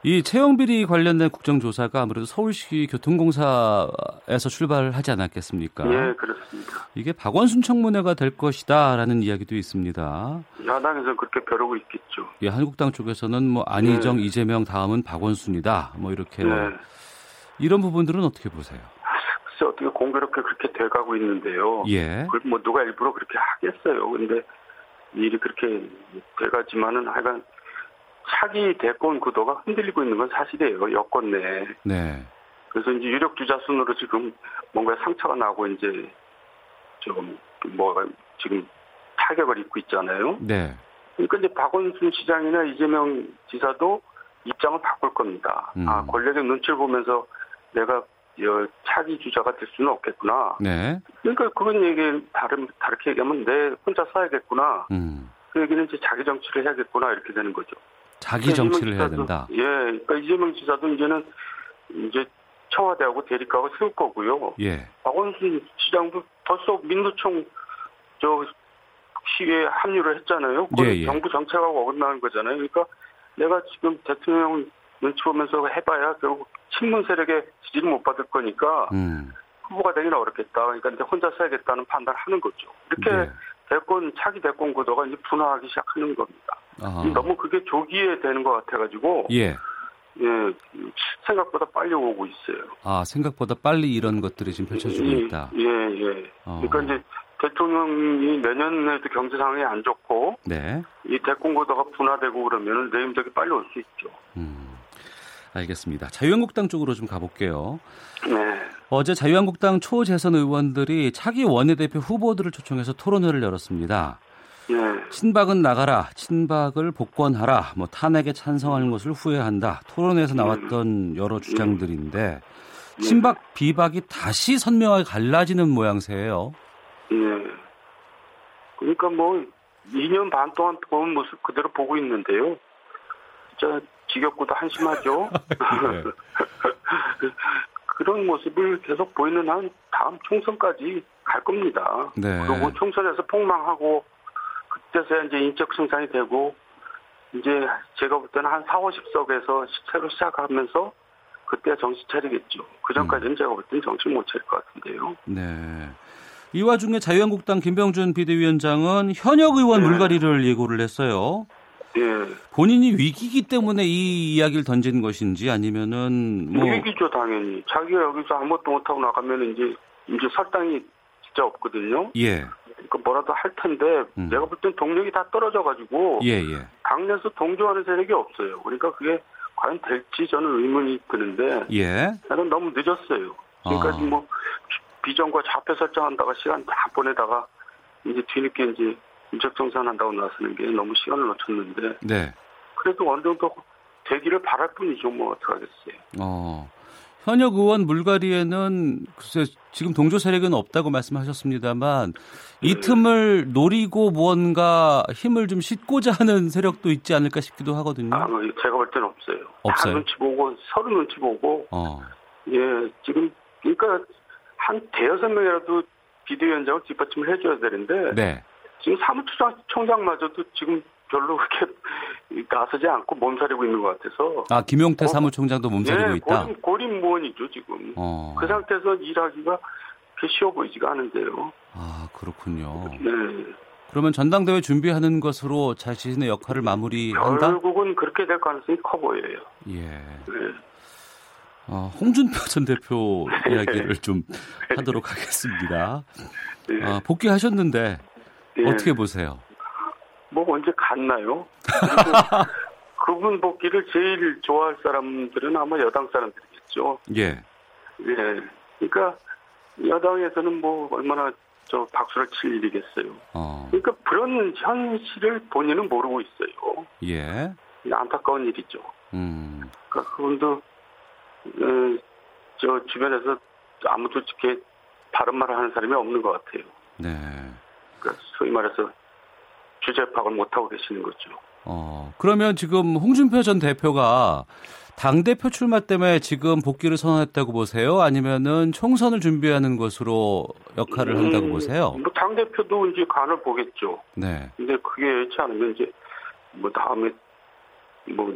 이 채용 비리 관련된 국정조사가 아무래도 서울시 교통공사에서 출발하지 않았겠습니까? 예, 그렇습니다. 이게 박원순 청문회가 될 것이다라는 이야기도 있습니다. 야당에서는 그렇게 벼르고 있겠죠. 예, 한국당 쪽에서는 뭐 안희정, 이재명 다음은 박원순이다. 뭐 이렇게 네. 이런 부분들은 어떻게 보세요? 글쎄 어떻게 공교롭게 그렇게 돼가고 있는데요. 예. 그걸 뭐 누가 일부러 그렇게 하겠어요. 근데 일이 그렇게 돼가지만은 하여간 차기 대권 구도가 흔들리고 있는 건 사실이에요. 여권 내에. 네. 그래서 이제 유력 주자 순으로 지금 뭔가 상처가 나고 이제 좀 뭐가 지금 타격을 입고 있잖아요. 네. 그러니까 이제 박원순 시장이나 이재명 지사도 입장을 바꿀 겁니다. 음. 아 권력의 눈치를 보면서 내가 어, 차기 주자가 될 수는 없겠구나. 네. 그러니까 그건 얘기 다른 다르게 얘기하면 내 혼자 써야겠구나. 음. 그 얘기는 이제 자기 정치를 해야겠구나 이렇게 되는 거죠. 자기 정치를 해야 된다. 예, 그러니까 이재명 지사도 이제는 이제 청와대하고 대립각을 세울 거고요. 예. 박원순 시장도 벌써 민노총 저 시위에 합류를 했잖아요. 그건 예, 예. 정부 정책하고 어긋나는 거잖아요. 그러니까 내가 지금 대통령 눈치 보면서 해봐야 결국 친문 세력의 지지를 못 받을 거니까 음. 후보가 되기는 어렵겠다. 그러니까 이제 혼자 써야겠다는 판단을 하는 거죠. 이렇게 네. 대권 차기 대권 구도가 이제 분화하기 시작하는 겁니다. 아. 너무 그게 조기에 되는 것 같아가지고 예. 예, 생각보다 빨리 오고 있어요. 아, 생각보다 빨리 이런 것들이 지금 펼쳐지고 예, 있다. 예, 예. 어. 그러니까 이제 대통령이 내년에도 경제 상황이 안 좋고 네. 이 대권 구도가 분화되고 그러면 내임덕이 빨리 올 수 있죠. 음. 알겠습니다. 자유한국당 쪽으로 좀 가볼게요. 네. 어제 자유한국당 초재선 의원들이 차기 원내대표 후보들을 초청해서 토론회를 열었습니다. 네. 친박은 나가라, 친박을 복권하라, 뭐 탄핵에 찬성하는 것을 후회한다. 토론회에서 나왔던 여러 주장들인데 친박 비박이 다시 선명하게 갈라지는 모양새예요. 네. 그러니까 뭐 2년 반 동안 본 모습 그대로 보고 있는데요. 진짜 지겹고도 한심하죠. 네. (laughs) 그런 모습을 계속 보이는 한 다음 총선까지 갈 겁니다. 네. 그리고 총선에서 폭망하고 그때서야 이제 인적 승산이 되고 이제 제가 볼 때는 한 4, 50석에서 새로 시작하면서 그때 정신 차리겠죠. 그 전까지는 제가 볼 때는 정신 못 차릴 것 같은데요. 네. 이 와중에 자유한국당 김병준 비대위원장은 현역 의원 네. 물갈이를 예고를 했어요. 예. 본인이 위기이기 때문에 이 이야기를 던진 것인지 아니면은 뭐 위기죠 당연히. 자기가 여기서 아무것도 못하고 나가면 이제 이제 설당이 진짜 없거든요. 예. 그러니까 뭐라도 할 텐데 음. 내가 볼 땐 동력이 다 떨어져가지고 예, 예. 당내에서 동조하는 세력이 없어요. 그러니까 그게 과연 될지 저는 의문이 드는데 예. 나는 너무 늦었어요. 지금까지 아. 뭐 비전과 좌표 설정한다가 시간 다 보내다가 이제 뒤늦게 이제 인적 정산한다고 나서는 게 너무 시간을 놓쳤는데 네. 그래도 어느 정도 되기를 바랄 뿐이죠. 뭐 어떡하겠어요. 어. 현역 의원 물갈이에는 글쎄 지금 동조 세력은 없다고 말씀하셨습니다만 이 틈을 노리고 무언가 힘을 좀 싣고자 하는 세력도 있지 않을까 싶기도 하거든요. 아, 뭐 제가 볼 때는 없어요. 없어요? 다 눈치 보고 서로 눈치 보고 어. 예 지금 그러니까 한 대여섯 명이라도 비대위원장을 뒷받침을 해줘야 되는데 네. 지금 사무총장마저도 지금 별로 그렇게 (laughs) 나서지 않고 몸살이고 있는 것 같아서 아 김용태 어. 사무총장도 몸살이고 예, 있다. 고림, 고림무원이죠 지금 어. 그 상태에서 일하기가 쉬워 보이지가 않은데요. 아 그렇군요. 네. 그러면 전당대회 준비하는 것으로 자신의 역할을 마무리한다? 결국은 그렇게 될 가능성이 커 보여요. 예. 네. 어, 홍준표 전 대표 (laughs) 이야기를 좀 하도록 하겠습니다. 네. 아, 복귀하셨는데 예. 어떻게 보세요? 뭐 언제 갔나요? (laughs) 그분 복귀를 제일 좋아할 사람들은 아마 여당 사람들이겠죠. 예. 예. 그러니까 여당에서는 뭐 얼마나 저 박수를 칠 일이겠어요. 어. 그러니까 그런 현실을 본인은 모르고 있어요. 예. 안타까운 일이죠. 음. 그러니까 그분도 어, 저 주변에서 아무도 이렇게 바른 말을 하는 사람이 없는 것 같아요. 네. 그러니까 소위 말해서 주제 파악을 못 하고 계시는 거죠. 어. 그러면 지금 홍준표 전 대표가 당 대표 출마 때문에 지금 복귀를 선언했다고 보세요? 아니면은 총선을 준비하는 것으로 역할을 한다고 보세요? 뭐 당 대표도 이제 간을 보겠죠. 네. 근데 그게 여의치 않으면 이제 뭐 다음에 뭐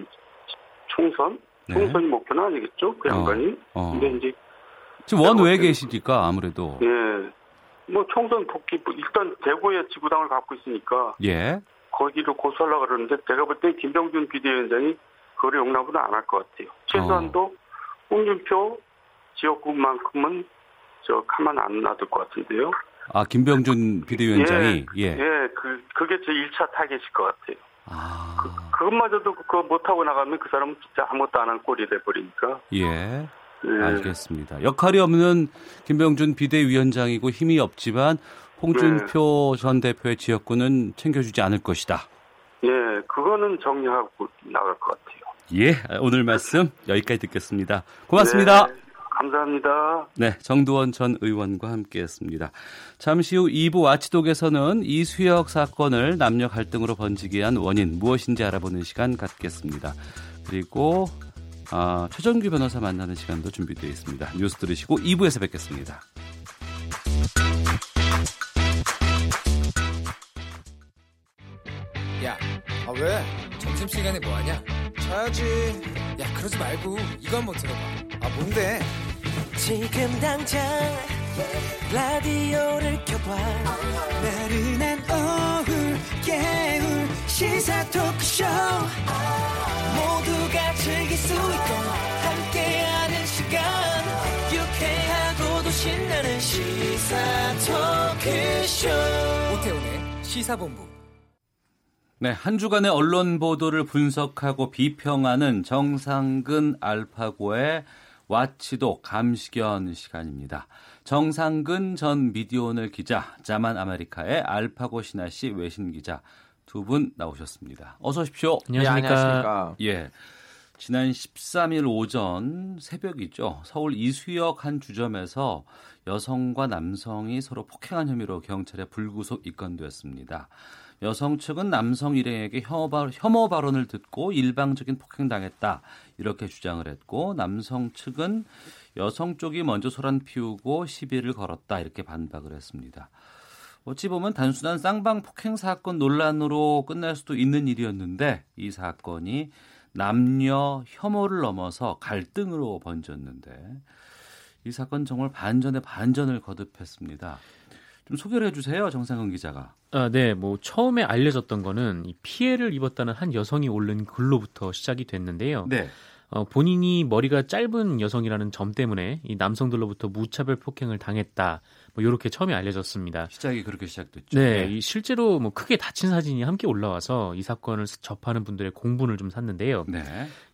총선 네. 총선이 목표는 아니겠죠 그 어, 양반이. 어. 근데 이제 지금 원외에 계시니까 아무래도 예. 뭐 총선 복귀 뭐 일단 대구에 지구당을 갖고 있으니까 예. 거기를 고수하려고 그러는데 제가 볼 때 김병준 비대위원장이 그걸 용납은 안 할 것 같아요. 최소한도 어. 홍준표 지역구만큼은 저 가만 안 놔둘 것 같은데요. 아 김병준 비대위원장이 예. 예, 그 그게 제 1차 타겟일 것 같아요. 아. 그것마저도 그거 못하고 나가면 그 사람은 진짜 아무것도 안 한 꼴이 돼버리니까. 예. 예. 알겠습니다. 역할이 없는 김병준 비대위원장이고 힘이 없지만 홍준표 네. 전 대표의 지역구는 챙겨주지 않을 것이다. 예, 그거는 정리하고 나갈 것 같아요. 예, 오늘 말씀 여기까지 듣겠습니다. 고맙습니다. 네, 감사합니다. 네, 정두원 전 의원과 함께했습니다. 잠시 후 2부 와치독에서는 이수혁 사건을 남녀 갈등으로 번지게 한 원인 무엇인지 알아보는 시간 갖겠습니다. 그리고 아, 최정규 변호사 만나는 시간도 준비되어 있습니다. 뉴스 들으시고 2부에서 뵙겠습니다. 야, 아 왜? 점심시간에 뭐하냐? 자야지. 야, 그러지 말고 이거 한번 들어봐. 아, 뭔데? 지금 당장 라디오를 켜봐 나른한 오후 깨울 시사 토크쇼 모두가 즐길 수 있고 함께하는 시간 유쾌하고도 신나는 시사 토크쇼 오태훈의 시사본부. 네, 한 주간의 언론 보도를 분석하고 비평하는 정상근 알파고의 와치도 감시견 시간입니다. 정상근 전 미디어오늘 기자, 자만 아메리카의 알파고 신하 씨 외신 기자 두 분 나오셨습니다. 어서 오십시오. 안녕하십니까. 예, 안녕하십니까. 예. 지난 13일 오전 새벽이죠. 서울 이수역 한 주점에서 여성과 남성이 서로 폭행한 혐의로 경찰에 불구속 입건되었습니다. 여성 측은 남성 일행에게 혐오, 발, 혐오 발언을 듣고 일방적인 폭행당했다 이렇게 주장을 했고 남성 측은 여성 쪽이 먼저 소란 피우고 시비를 걸었다 이렇게 반박을 했습니다. 어찌 보면 단순한 쌍방 폭행 사건 논란으로 끝날 수도 있는 일이었는데 이 사건이 남녀 혐오를 넘어서 갈등으로 번졌는데 이 사건 정말 반전에 반전을 거듭했습니다. 좀 소개를 해주세요, 정상근 기자가. 아, 네, 뭐 처음에 알려졌던 거는 이 피해를 입었다는 한 여성이 올린 글로부터 시작이 됐는데요. 네. 어, 본인이 머리가 짧은 여성이라는 점 때문에 이 남성들로부터 무차별 폭행을 당했다. 뭐 이렇게 처음에 알려졌습니다. 시작이 그렇게 시작됐죠. 네, 이 실제로 뭐 크게 다친 사진이 함께 올라와서 이 사건을 접하는 분들의 공분을 좀 샀는데요. 네.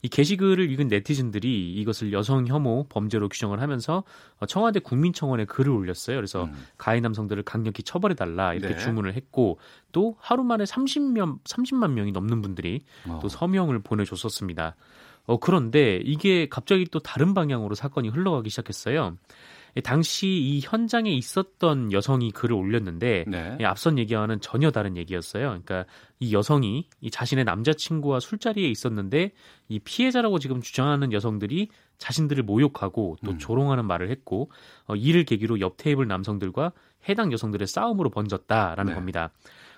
이 게시글을 읽은 네티즌들이 이것을 여성 혐오 범죄로 규정을 하면서 어, 청와대 국민청원에 글을 올렸어요. 그래서 음. 가해 남성들을 강력히 처벌해 달라 이렇게 네. 주문을 했고 또 하루 만에 30명 30만 명이 넘는 분들이 어. 또 서명을 보내줬었습니다. 어, 그런데 이게 갑자기 또 다른 방향으로 사건이 흘러가기 시작했어요. 예, 당시 이 현장에 있었던 여성이 글을 올렸는데 네. 예, 앞선 얘기와는 전혀 다른 얘기였어요. 그러니까 이 여성이 이 자신의 남자친구와 술자리에 있었는데 이 피해자라고 지금 주장하는 여성들이 자신들을 모욕하고 또 음. 조롱하는 말을 했고 어, 이를 계기로 옆 테이블 남성들과 해당 여성들의 싸움으로 번졌다라는 네. 겁니다.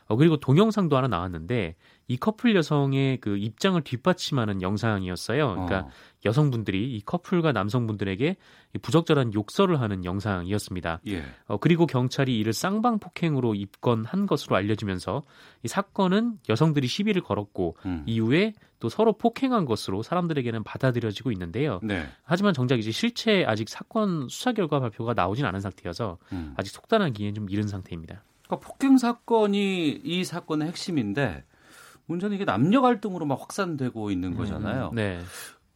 어, 그리고 동영상도 하나 나왔는데 이 커플 여성의 그 입장을 뒷받침하는 영상이었어요. 그러니까 어. 여성분들이 이 커플과 남성분들에게 이 부적절한 욕설을 하는 영상이었습니다. 예. 어, 그리고 경찰이 이를 쌍방 폭행으로 입건한 것으로 알려지면서 이 사건은 여성들이 시비를 걸었고 음. 이후에 또 서로 폭행한 것으로 사람들에게는 받아들여지고 있는데요. 네. 하지만 정작 이제 실체 아직 사건 수사 결과 발표가 나오진 않은 상태여서 음. 아직 속단하기엔 좀 이른 상태입니다. 그러니까 폭행 사건이 이 사건의 핵심인데 문제는 이게 남녀 갈등으로 막 확산되고 있는 거잖아요. 네.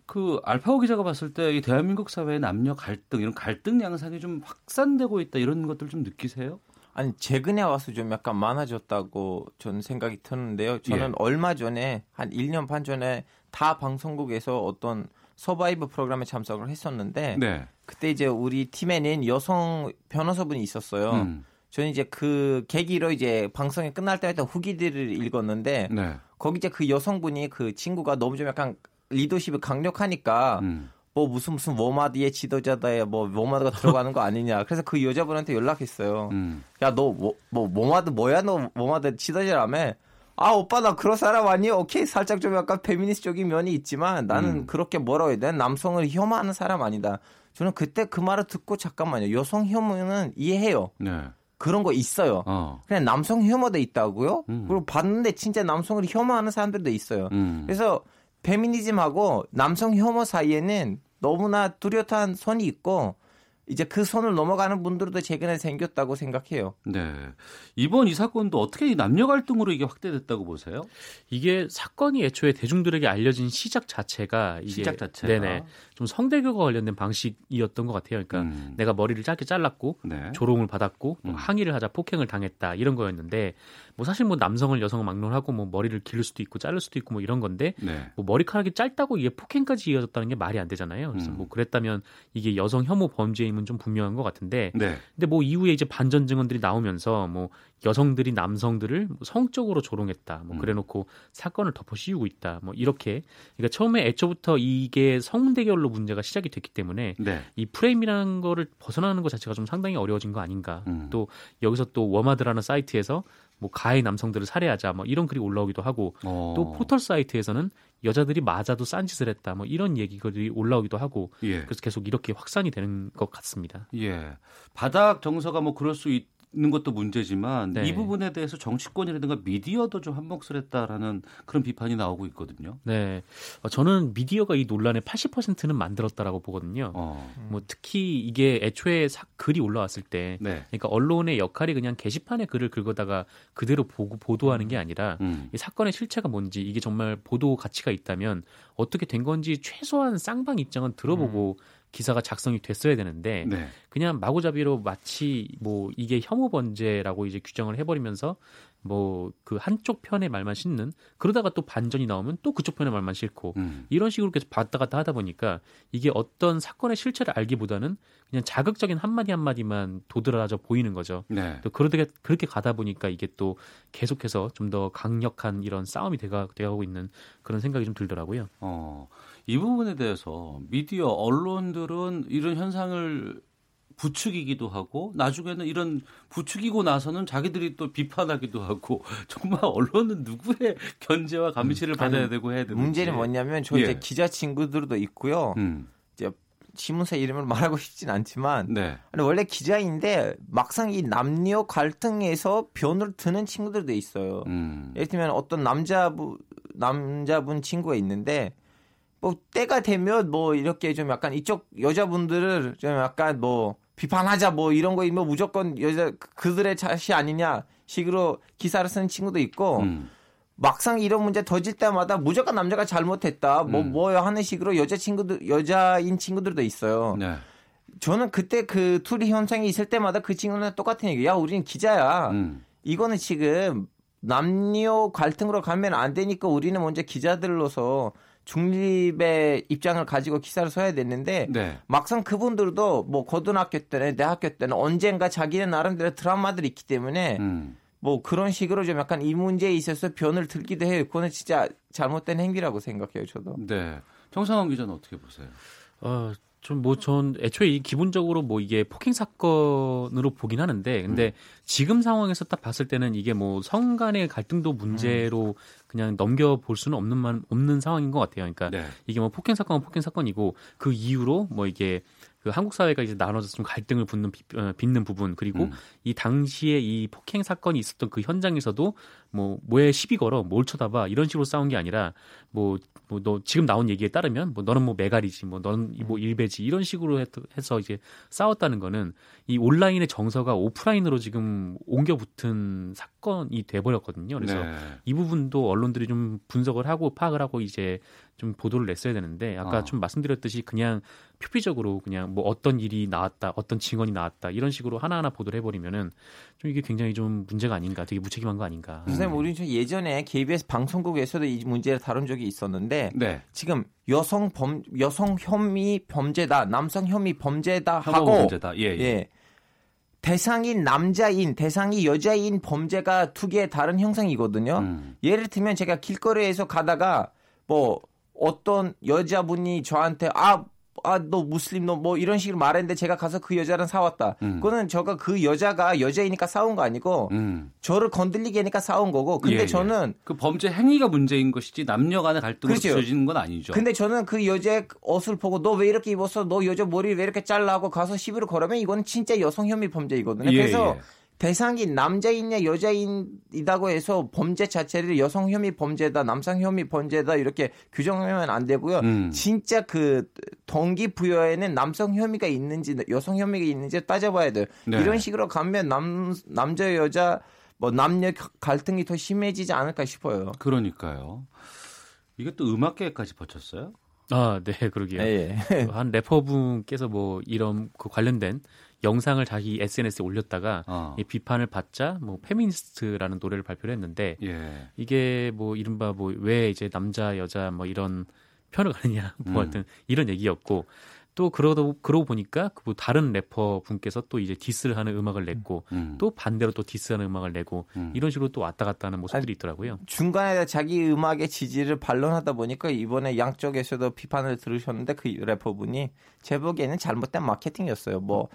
그 알파고 기자가 봤을 때 이 대한민국 사회의 남녀 갈등 이런 갈등 양상이 좀 확산되고 있다 이런 것들 좀 느끼세요? 아니 최근에 와서 좀 약간 많아졌다고 저는 생각이 드는데요. 저는 예. 얼마 전에 한 1년 반 전에 타 방송국에서 어떤 survive 프로그램에 참석을 했었는데 네. 그때 이제 우리 팀에는 여성 변호사분이 있었어요. 음. 저는 이제 그 계기로 이제 방송이 끝날 때마다 후기들을 읽었는데 네. 거기 이제 그 여성분이 그 친구가 너무 좀 약간 리더십이 강력하니까 음. 뭐 무슨 무슨 워마드의 지도자다에 뭐 워마드가 들어가는 거 아니냐. (laughs) 그래서 그 여자분한테 연락했어요. 음. 야너뭐뭐 워마드 뭐야 너 워마드 지도자라며. 아 오빠 나 그런 사람 아니야. 오케이 살짝 좀 약간 페미니스트적인 면이 있지만 나는 음. 그렇게 뭐라고 해야 돼? 남성을 혐오하는 사람 아니다. 저는 그때 그 말을 듣고 잠깐만요. 여성 혐오는 이해해요. 네. 그런 거 있어요. 어. 그냥 남성 혐오도 있다고요? 음. 그리고 봤는데 진짜 남성을 혐오하는 사람들도 있어요. 음. 그래서 페미니즘하고 남성 혐오 사이에는 너무나 뚜렷한 선이 있고 이제 그 선을 넘어가는 분들도 최근에 생겼다고 생각해요. 네. 이번 이 사건도 어떻게 이 남녀 갈등으로 이게 확대됐다고 보세요? 이게 사건이 애초에 대중들에게 알려진 시작 자체가 이게 시작 자체가. 네네 좀 성대교가 관련된 방식이었던 것 같아요. 그러니까 음. 내가 머리를 짧게 잘랐고 네. 조롱을 받았고 또 음. 항의를 하자 폭행을 당했다 이런 거였는데 뭐 사실 뭐 남성을 여성을 막론하고 뭐 머리를 기를 수도 있고 자를 수도 있고 뭐 이런 건데 네. 뭐 머리카락이 짧다고 이게 폭행까지 이어졌다는 게 말이 안 되잖아요. 그래서 음. 뭐 그랬다면 이게 여성 혐오 범죄임은 좀 분명한 것 같은데 네. 근데 뭐 이후에 이제 반전 증언들이 나오면서 뭐 여성들이 남성들을 뭐 성적으로 조롱했다. 뭐 음. 그래놓고 사건을 덮어 씌우고 있다. 뭐 이렇게 그러니까 처음에 애초부터 이게 성대결로 문제가 시작이 됐기 때문에 네. 이 프레임이라는 거를 벗어나는 것 자체가 좀 상당히 어려워진 거 아닌가. 음. 또 여기서 또 워마드라는 사이트에서 뭐 가해 남성들을 살해하자 뭐 이런 글이 올라오기도 하고 어. 또 포털 사이트에서는 여자들이 맞아도 싼 짓을 했다 뭐 이런 얘기들이 올라오기도 하고 예. 그래서 계속 이렇게 확산이 되는 것 같습니다. 예. 바닥 정서가 뭐 그럴 수 있 는 것도 문제지만 네. 이 부분에 대해서 정치권이라든가 미디어도 좀 한몫을했다라는 그런 비판이 나오고 있거든요. 네, 어, 저는 미디어가 이 논란의 80%는 만들었다라고 보거든요. 어. 뭐 특히 이게 애초에 사- 글이 올라왔을 때, 네. 그러니까 언론의 역할이 그냥 게시판에 글을 긁어다가 그대로 보고 보도하는 게 아니라 음. 이 사건의 실체가 뭔지 이게 정말 보도 가치가 있다면 어떻게 된 건지 최소한 쌍방 입장은 들어보고 기사가 작성이 됐어야 되는데 네. 그냥 마구잡이로 마치 뭐 이게 혐오 범죄라고 이제 규정을 해버리면서 뭐 그 한쪽 편의 말만 싣는 그러다가 또 반전이 나오면 또 그쪽 편의 말만 싣고 음. 이런 식으로 계속 왔다 갔다 하다 보니까 이게 어떤 사건의 실체를 알기보다는 그냥 자극적인 한마디 한마디만 도드라져 보이는 거죠. 네. 또 그러게 그렇게 가다 보니까 이게 또 계속해서 좀 더 강력한 이런 싸움이 돼가 되어가고 있는 그런 생각이 좀 들더라고요. 어. 이 부분에 대해서 미디어 언론들은 이런 현상을 부추기기도 하고 나중에는 이런 부추기고 나서는 자기들이 또 비판하기도 하고 (laughs) 정말 언론은 누구의 견제와 감시를 받아야 되고 해야 되는지 문제는 뭐냐면 저 예. 이제 기자 친구들도 있고요. 음. 이제 신문사 이름을 (laughs) 말하고 싶진 않지만 네. 아니, 원래 기자인데 막상 이 남녀 갈등에서 변을 드는 친구들도 있어요. 음. 예를 들면 어떤 남자분 남자분 친구가 있는데 뭐 때가 되면 뭐 이렇게 좀 약간 이쪽 여자분들을 좀 약간 뭐 비판하자 뭐 이런 거면 뭐 무조건 여자 그들의 탓이 아니냐 식으로 기사를 쓰는 친구도 있고 음. 막상 이런 문제 터질 때마다 무조건 남자가 잘못했다 뭐 음. 뭐 하는 식으로 여자 친구들 여자인 친구들도 있어요. 네. 저는 그때 그 투리 현상이 있을 때마다 그 친구는 똑같은 얘기. 야, 우리는 기자야. 음. 이거는 지금 남녀 갈등으로 가면 안 되니까 우리는 먼저 기자들로서 중립의 입장을 가지고 기사를 써야 되는데 네. 막상 그분들도 뭐 고등학교 때는 대학교 때는 언젠가 자기네 나름대로 드라마들이 있기 때문에 음. 뭐 그런 식으로 좀 약간 이 문제에 있어서 변을 들기도 해요. 그거는 진짜 잘못된 행위라고 생각해요, 저도. 네. 정상원 기자는 어떻게 보세요? 어, 좀뭐전 애초에 이 기본적으로 뭐 이게 폭행 사건으로 보긴 하는데 근데 지금 상황에서 딱 봤을 때는 이게 뭐 성 간의 갈등도 문제로 그냥 넘겨 볼 수는 없는 만 없는 상황인 것 같아요. 그러니까 네. 이게 뭐 폭행 사건은 폭행 사건이고 그 이후로 뭐 이게 그 한국 사회가 이제 나눠서 좀 갈등을 빚는, 어, 빚는 부분 그리고 음. 이 당시에 이 폭행 사건이 있었던 그 현장에서도 뭐 뭐에 시비 걸어 뭘 쳐다봐 이런 식으로 싸운 게 아니라 뭐 뭐 너 지금 나온 얘기에 따르면 뭐 너는 뭐 메갈이지 뭐 너는 뭐 일베지 이런 식으로 했- 해서 이제 싸웠다는 거는 이 온라인의 정서가 오프라인으로 지금 옮겨 붙은 사건이 돼 버렸거든요. 그래서 네. 이 부분도 언론들이 좀 분석을 하고 파악을 하고 이제 좀 보도를 냈어야 되는데 아까 어. 좀 말씀드렸듯이 그냥 표피적으로 그냥 뭐 어떤 일이 나왔다, 어떤 증언이 나왔다 이런 식으로 하나하나 보도를 해버리면은 좀 이게 굉장히 좀 문제가 아닌가, 되게 무책임한 거 아닌가. 선생님, 우리 저 예전에 KBS 방송국에서도 이 문제를 다룬 적이 있었는데 네. 지금 여성 범 여성 혐의 범죄다, 남성 혐의 범죄다 하고 범죄다. 예, 예. 대상인 남자인, 대상이 여자인 범죄가 두 개의 다른 형상이거든요. 음. 예를 들면 제가 길거리에서 가다가 뭐 어떤 여자분이 저한테 아, 아, 너 무슬림, 너 뭐 이런 식으로 말했는데 제가 가서 그 여자랑 싸웠다. 음. 그거는 저가 그 여자가 여자이니까 싸운 거 아니고 음. 저를 건들리게 하니까 싸운 거고. 근데 예, 예. 저는 그 범죄 행위가 문제인 것이지 남녀 간의 갈등으로 그렇죠. 비춰지는 건 아니죠. 근데 저는 그 여자의 옷을 보고 너 왜 이렇게 입었어? 너 여자 머리 왜 이렇게 잘라? 하고 가서 시비를 걸으면 이건 진짜 여성 혐의 범죄이거든요. 예, 그래서 예. 대상이 남자이냐 여자인이라고 해서 범죄 자체를 여성 혐의 범죄다, 남성 혐의 범죄다 이렇게 규정하면 안 되고요. 음. 진짜 그 동기 부여에는 남성 혐의가 있는지 여성 혐의가 있는지 따져봐야 돼요. 네. 이런 식으로 가면 남 남자 여자 뭐 남녀 갈등이 더 심해지지 않을까 싶어요. 그러니까요. 이게 또 음악계까지 버텼어요? 아, 네, 그러게요. 예. 한 래퍼분께서 뭐 이런 그 관련된 영상을 자기 SNS에 올렸다가 어. 이 비판을 받자 뭐 페미니스트라는 노래를 발표를 했는데 예. 이게 뭐 이른바 뭐 왜 이제 남자 여자 뭐 이런 편을 가느냐 (laughs) 뭐 음. 하여튼 이런 얘기였고 또 그러다 그러고 보니까 그뭐 다른 래퍼 분께서 또 이제 디스를 하는 음악을 냈고 음. 또 반대로 또 디스하는 음악을 내고 음. 이런 식으로 또 왔다 갔다 하는 모습들이 있더라고요. 중간에 자기 음악의 지지를 반론하다 보니까 이번에 양쪽에서도 비판을 들으셨는데 그 래퍼분이 제 보기에는 잘못된 마케팅이었어요. 뭐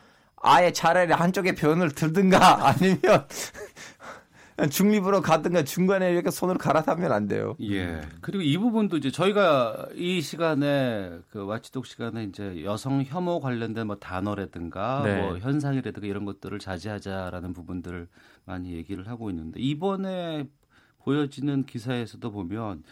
아예 차라리 한쪽의 변을 들든가 (laughs) 아니면 (laughs) 중립으로 가든가 중간에 이렇게 손을 갈아타면 안 돼요. 예. 그리고 이 부분도 이제 저희가 이 시간에 그 와치독 시간에 이제 여성 혐오 관련된 뭐 단어라든가 네. 뭐 현상이라든가 이런 것들을 자제하자라는 부분들을 많이 얘기를 하고 있는데 이번에 보여지는 기사에서도 보면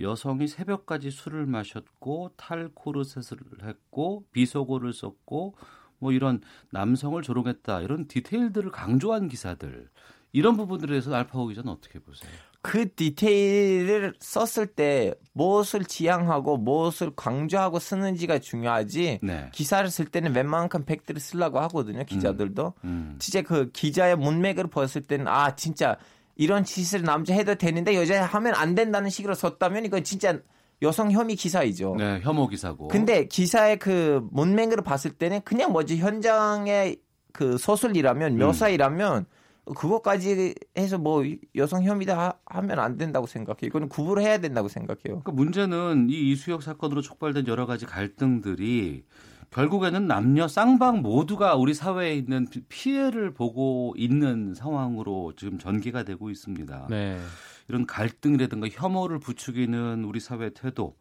여성이 새벽까지 술을 마셨고 탈코르셋을 했고 비속어를 썼고 뭐 이런 남성을 조롱했다 이런 디테일들을 강조한 기사들 이런 부분들에 대해서 알파고 기자는 어떻게 보세요? 그 디테일을 썼을 때 무엇을 지향하고 무엇을 강조하고 쓰는지가 중요하지. 네. 기사를 쓸 때는 웬만큼 팩트를 쓰려고 하거든요. 기자들도. 음. 진짜 그 기자의 문맥을 봤을 때는 아 진짜 이런 짓을 남자 해도 되는데 여자 하면 안 된다는 식으로 썼다면 이건 진짜 여성 혐의 기사이죠. 네, 혐오 기사고. 근데 기사의 그 문맥을 봤을 때는 그냥 뭐지 현장의 그 소설이라면 묘사이라면 그것까지 해서 뭐 여성 혐의다 하- 하면 안 된다고 생각해요. 이거는 구분을 해야 된다고 생각해요. 그 문제는 이 이수혁 사건으로 촉발된 여러 가지 갈등들이 결국에는 남녀 쌍방 모두가 우리 사회에 있는 피- 피해를 보고 있는 상황으로 지금 전개가 되고 있습니다. 네. 이런 갈등이라든가 혐오를 부추기는 우리 사회 태도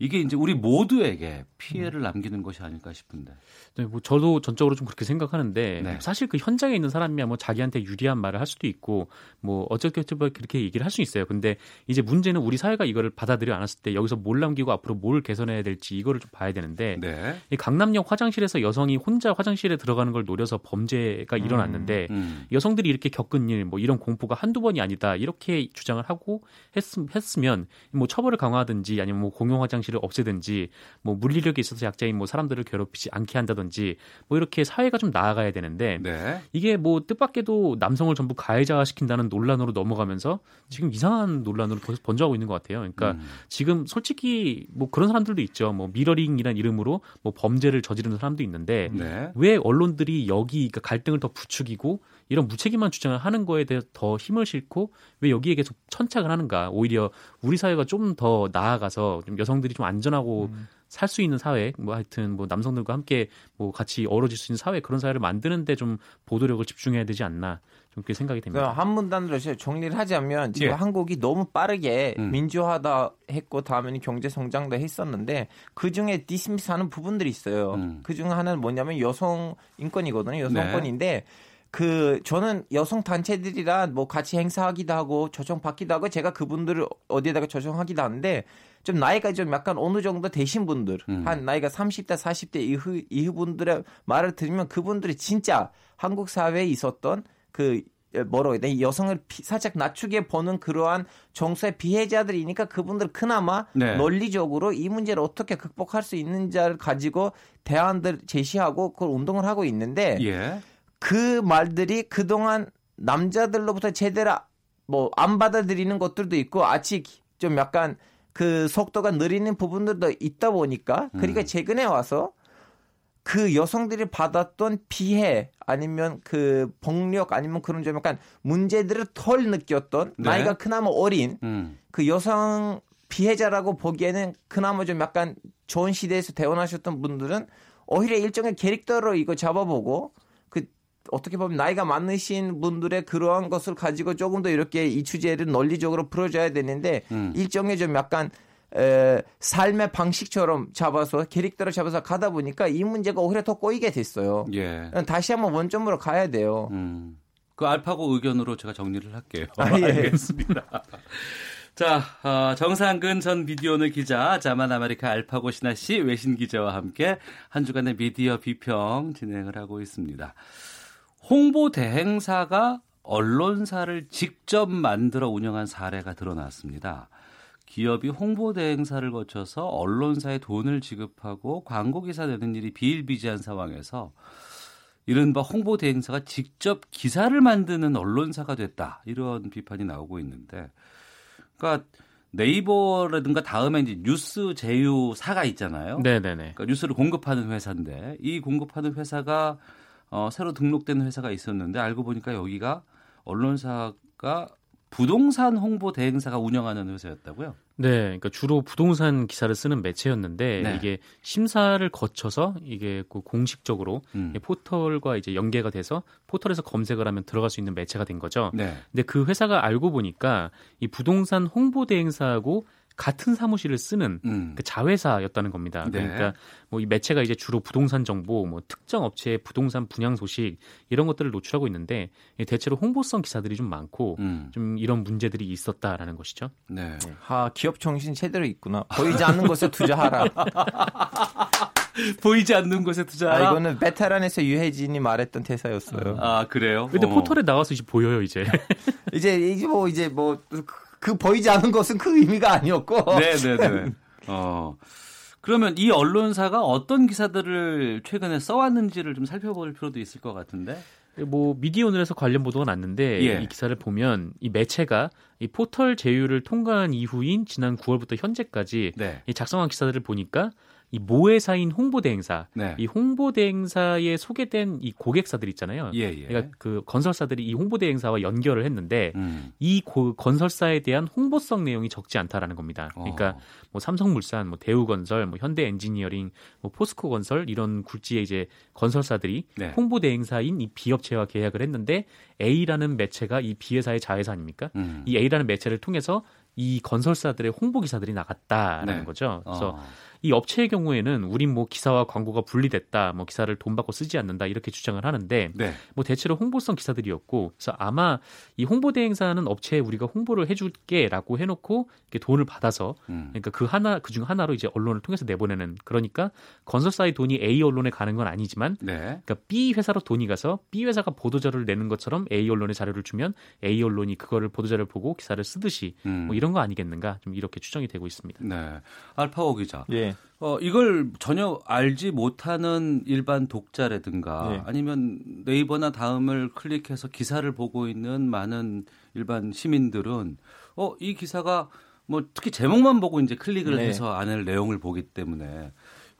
이게 이제 우리 모두에게 피해를 남기는 것이 아닐까 싶은데. 네, 뭐 저도 전적으로 좀 그렇게 생각하는데 네. 사실 그 현장에 있는 사람이야 뭐 자기한테 유리한 말을 할 수도 있고 뭐 어떻게 그렇게 얘기를 할 수 있어요. 근데 이제 문제는 우리 사회가 이거를 받아들여 안았을 때 여기서 뭘 남기고 앞으로 뭘 개선해야 될지 이거를 좀 봐야 되는데 네. 이 강남역 화장실에서 여성이 혼자 화장실에 들어가는 걸 노려서 범죄가 일어났는데 음. 여성들이 이렇게 겪은 일 뭐 이런 공포가 한두 번이 아니다 이렇게 주장을 하고 했, 했으면 뭐 처벌을 강화하든지 아니면 뭐 공용 화장실 을 없애든지 뭐 물리력이 있어서 약자인 뭐 사람들을 괴롭히지 않게 한다든지 뭐 이렇게 사회가 좀 나아가야 되는데 네. 이게 뭐 뜻밖에도 남성을 전부 가해자 시킨다는 논란으로 넘어가면서 지금 이상한 논란으로 계속 번져가고 있는 것 같아요. 그러니까 음. 지금 솔직히 뭐 그런 사람들도 있죠. 뭐 미러링이라는 이름으로 뭐 범죄를 저지르는 사람도 있는데 네. 왜 언론들이 여기 그러니까 갈등을 더 부추기고 이런 무책임한 주장을 하는 거에 대해 더 힘을 싣고 왜 여기에 계속 천착을 하는가? 오히려 우리 사회가 좀 더 나아가서 좀 여성들이 좀 안전하고 살수 있는 사회, 뭐 하여튼 뭐 남성들과 함께 뭐 같이 어우러질 수 있는 사회 그런 사회를 만드는데 좀 보도력을 집중해야 되지 않나 좀 그렇게 생각이 됩니다. 그러니까 한 문단으로 정리를 하자면 지금 예. 한국이 너무 빠르게 음. 민주화다 했고 다음에는 경제 성장도 했었는데 그 중에 디스미스하는 부분들이 있어요. 음. 그중 하나는 뭐냐면 여성 인권이거든요. 네. 여성권인데 그 저는 여성 단체들이랑 뭐 같이 행사하기도 하고 초청 받기도 하고 제가 그분들을 어디에다가 초청하기도 하는데 좀 나이가 좀 약간 어느 정도 되신 분들 음. 한 나이가 30대 40대 이후 이후 분들의 말을 들으면 그분들이 진짜 한국 사회에 있었던 그 뭐라고 해야 돼 여성을 피- 살짝 낮추게 보는 그러한 정서의 피해자들이니까 그분들 그나마 네. 논리적으로 이 문제를 어떻게 극복할 수 있는지를 가지고 대안들 제시하고 그걸 운동을 하고 있는데 예. 그 말들이 그동안 남자들로부터 제대로 뭐 안 받아들이는 것들도 있고 아직 좀 약간 그 속도가 느리는 부분들도 있다 보니까 그러니까 음. 최근에 와서 그 여성들이 받았던 피해 아니면 그 폭력 아니면 그런 좀 약간 문제들을 덜 느꼈던 네. 나이가 그나마 어린 음. 그 여성 피해자라고 보기에는 그나마 좀 약간 좋은 시대에서 태어나셨던 분들은 오히려 일종의 캐릭터로 이거 잡아보고 그 어떻게 보면 나이가 많으신 분들의 그러한 것을 가지고 조금 더 이렇게 이 주제를 논리적으로 풀어줘야 되는데 음. 일종의 좀 약간 에, 삶의 방식처럼 잡아서 캐릭터를 잡아서 가다 보니까 이 문제가 오히려 더 꼬이게 됐어요. 예. 다시 한번 원점으로 가야 돼요. 음. 그 알파고 의견으로 제가 정리를 할게요. 아, 예. (laughs) 알겠습니다. 자, 어, 정상근 전 미디어오늘 기자, 자만 아메리카 알파고 시나씨 외신 기자와 함께 한 주간의 미디어 비평 진행을 하고 있습니다. 홍보 대행사가 언론사를 직접 만들어 운영한 사례가 드러났습니다. 기업이 홍보 대행사를 거쳐서 언론사에 돈을 지급하고 광고 기사 내는 일이 비일비재한 상황에서 이른바 홍보 대행사가 직접 기사를 만드는 언론사가 됐다 이런 비판이 나오고 있는데, 그러니까 네이버라든가 다음에 이제 뉴스 제휴사가 있잖아요. 네네네. 그러니까 뉴스를 공급하는 회사인데 이 공급하는 회사가 어, 새로 등록된 회사가 있었는데 알고 보니까 여기가 언론사가 부동산 홍보 대행사가 운영하는 회사였다고요? 네, 그러니까 주로 부동산 기사를 쓰는 매체였는데 네. 이게 심사를 거쳐서 이게 그 공식적으로 음. 이 포털과 이제 연계가 돼서 포털에서 검색을 하면 들어갈 수 있는 매체가 된 거죠. 네. 근데 그 회사가 알고 보니까 이 부동산 홍보 대행사하고 같은 사무실을 쓰는 음. 그 자회사였다는 겁니다. 네. 그러니까 뭐 이 매체가 이제 주로 부동산 정보, 뭐 특정 업체의 부동산 분양 소식 이런 것들을 노출하고 있는데 이 대체로 홍보성 기사들이 좀 많고 음. 좀 이런 문제들이 있었다라는 것이죠. 네. 아 기업 정신 제대로 있구나. 보이지 않는 곳에 투자하라. (laughs) 보이지 않는 곳에 투자. 아, 이거는 베테랑에서 유해진이 말했던 대사였어요. 아 그래요? 근데 어. 포털에 나와서 이제 보여요 이제. (laughs) 이제 이제 뭐 이제 뭐 그 보이지 않는 것은 그 의미가 아니었고. 네네네. 어. 그러면 이 언론사가 어떤 기사들을 최근에 써왔는지를 좀 살펴볼 필요도 있을 것 같은데. 뭐 미디어오늘에서 관련 보도가 났는데 예. 이 기사를 보면 이 매체가 이 포털 제휴를 통과한 이후인 지난 9월부터 현재까지 네. 이 작성한 기사들을 보니까 이 모회사인 홍보대행사, 네. 이 홍보대행사에 소개된 이 고객사들 있잖아요. 예, 예. 그러니까 그 건설사들이 이 홍보대행사와 연결을 했는데 음. 이 고- 건설사에 대한 홍보성 내용이 적지 않다라는 겁니다. 그러니까 어. 뭐 삼성물산, 뭐 대우건설, 뭐 현대엔지니어링, 뭐 포스코건설 이런 굴지의 이제 건설사들이 네. 홍보 대행사인 이 B업체와 계약을 했는데 A라는 매체가 이 B회사의 자회사 아닙니까? 음. 이 A라는 매체를 통해서 이 건설사들의 홍보 기사들이 나갔다라는 네. 거죠. 그래서 어. 이 업체의 경우에는 우린 뭐 기사와 광고가 분리됐다, 뭐 기사를 돈 받고 쓰지 않는다 이렇게 주장을 하는데 네. 뭐 대체로 홍보성 기사들이었고 그래서 아마 이 홍보 대행사는 업체에 우리가 홍보를 해줄게라고 해놓고 이렇게 돈을 받아서 음. 그러니까 그 하나 그중 하나로 이제 언론을 통해서 내보내는 그러니까 건설사의 돈이 A 언론에 가는 건 아니지만 네. 그러니까 B 회사로 돈이 가서 B 회사가 보도자료를 내는 것처럼 A 언론에 자료를 주면 A 언론이 그거를 보도자료를 보고 기사를 쓰듯이 음. 뭐 이런 거 아니겠는가 좀 이렇게 추정이 되고 있습니다. 네. 알파오 기자. 예. 어, 이걸 전혀 알지 못하는 일반 독자라든가 네. 아니면 네이버나 다음을 클릭해서 기사를 보고 있는 많은 일반 시민들은 어, 이 기사가 뭐 특히 제목만 보고 이제 클릭을 네. 해서 안을 내용을 보기 때문에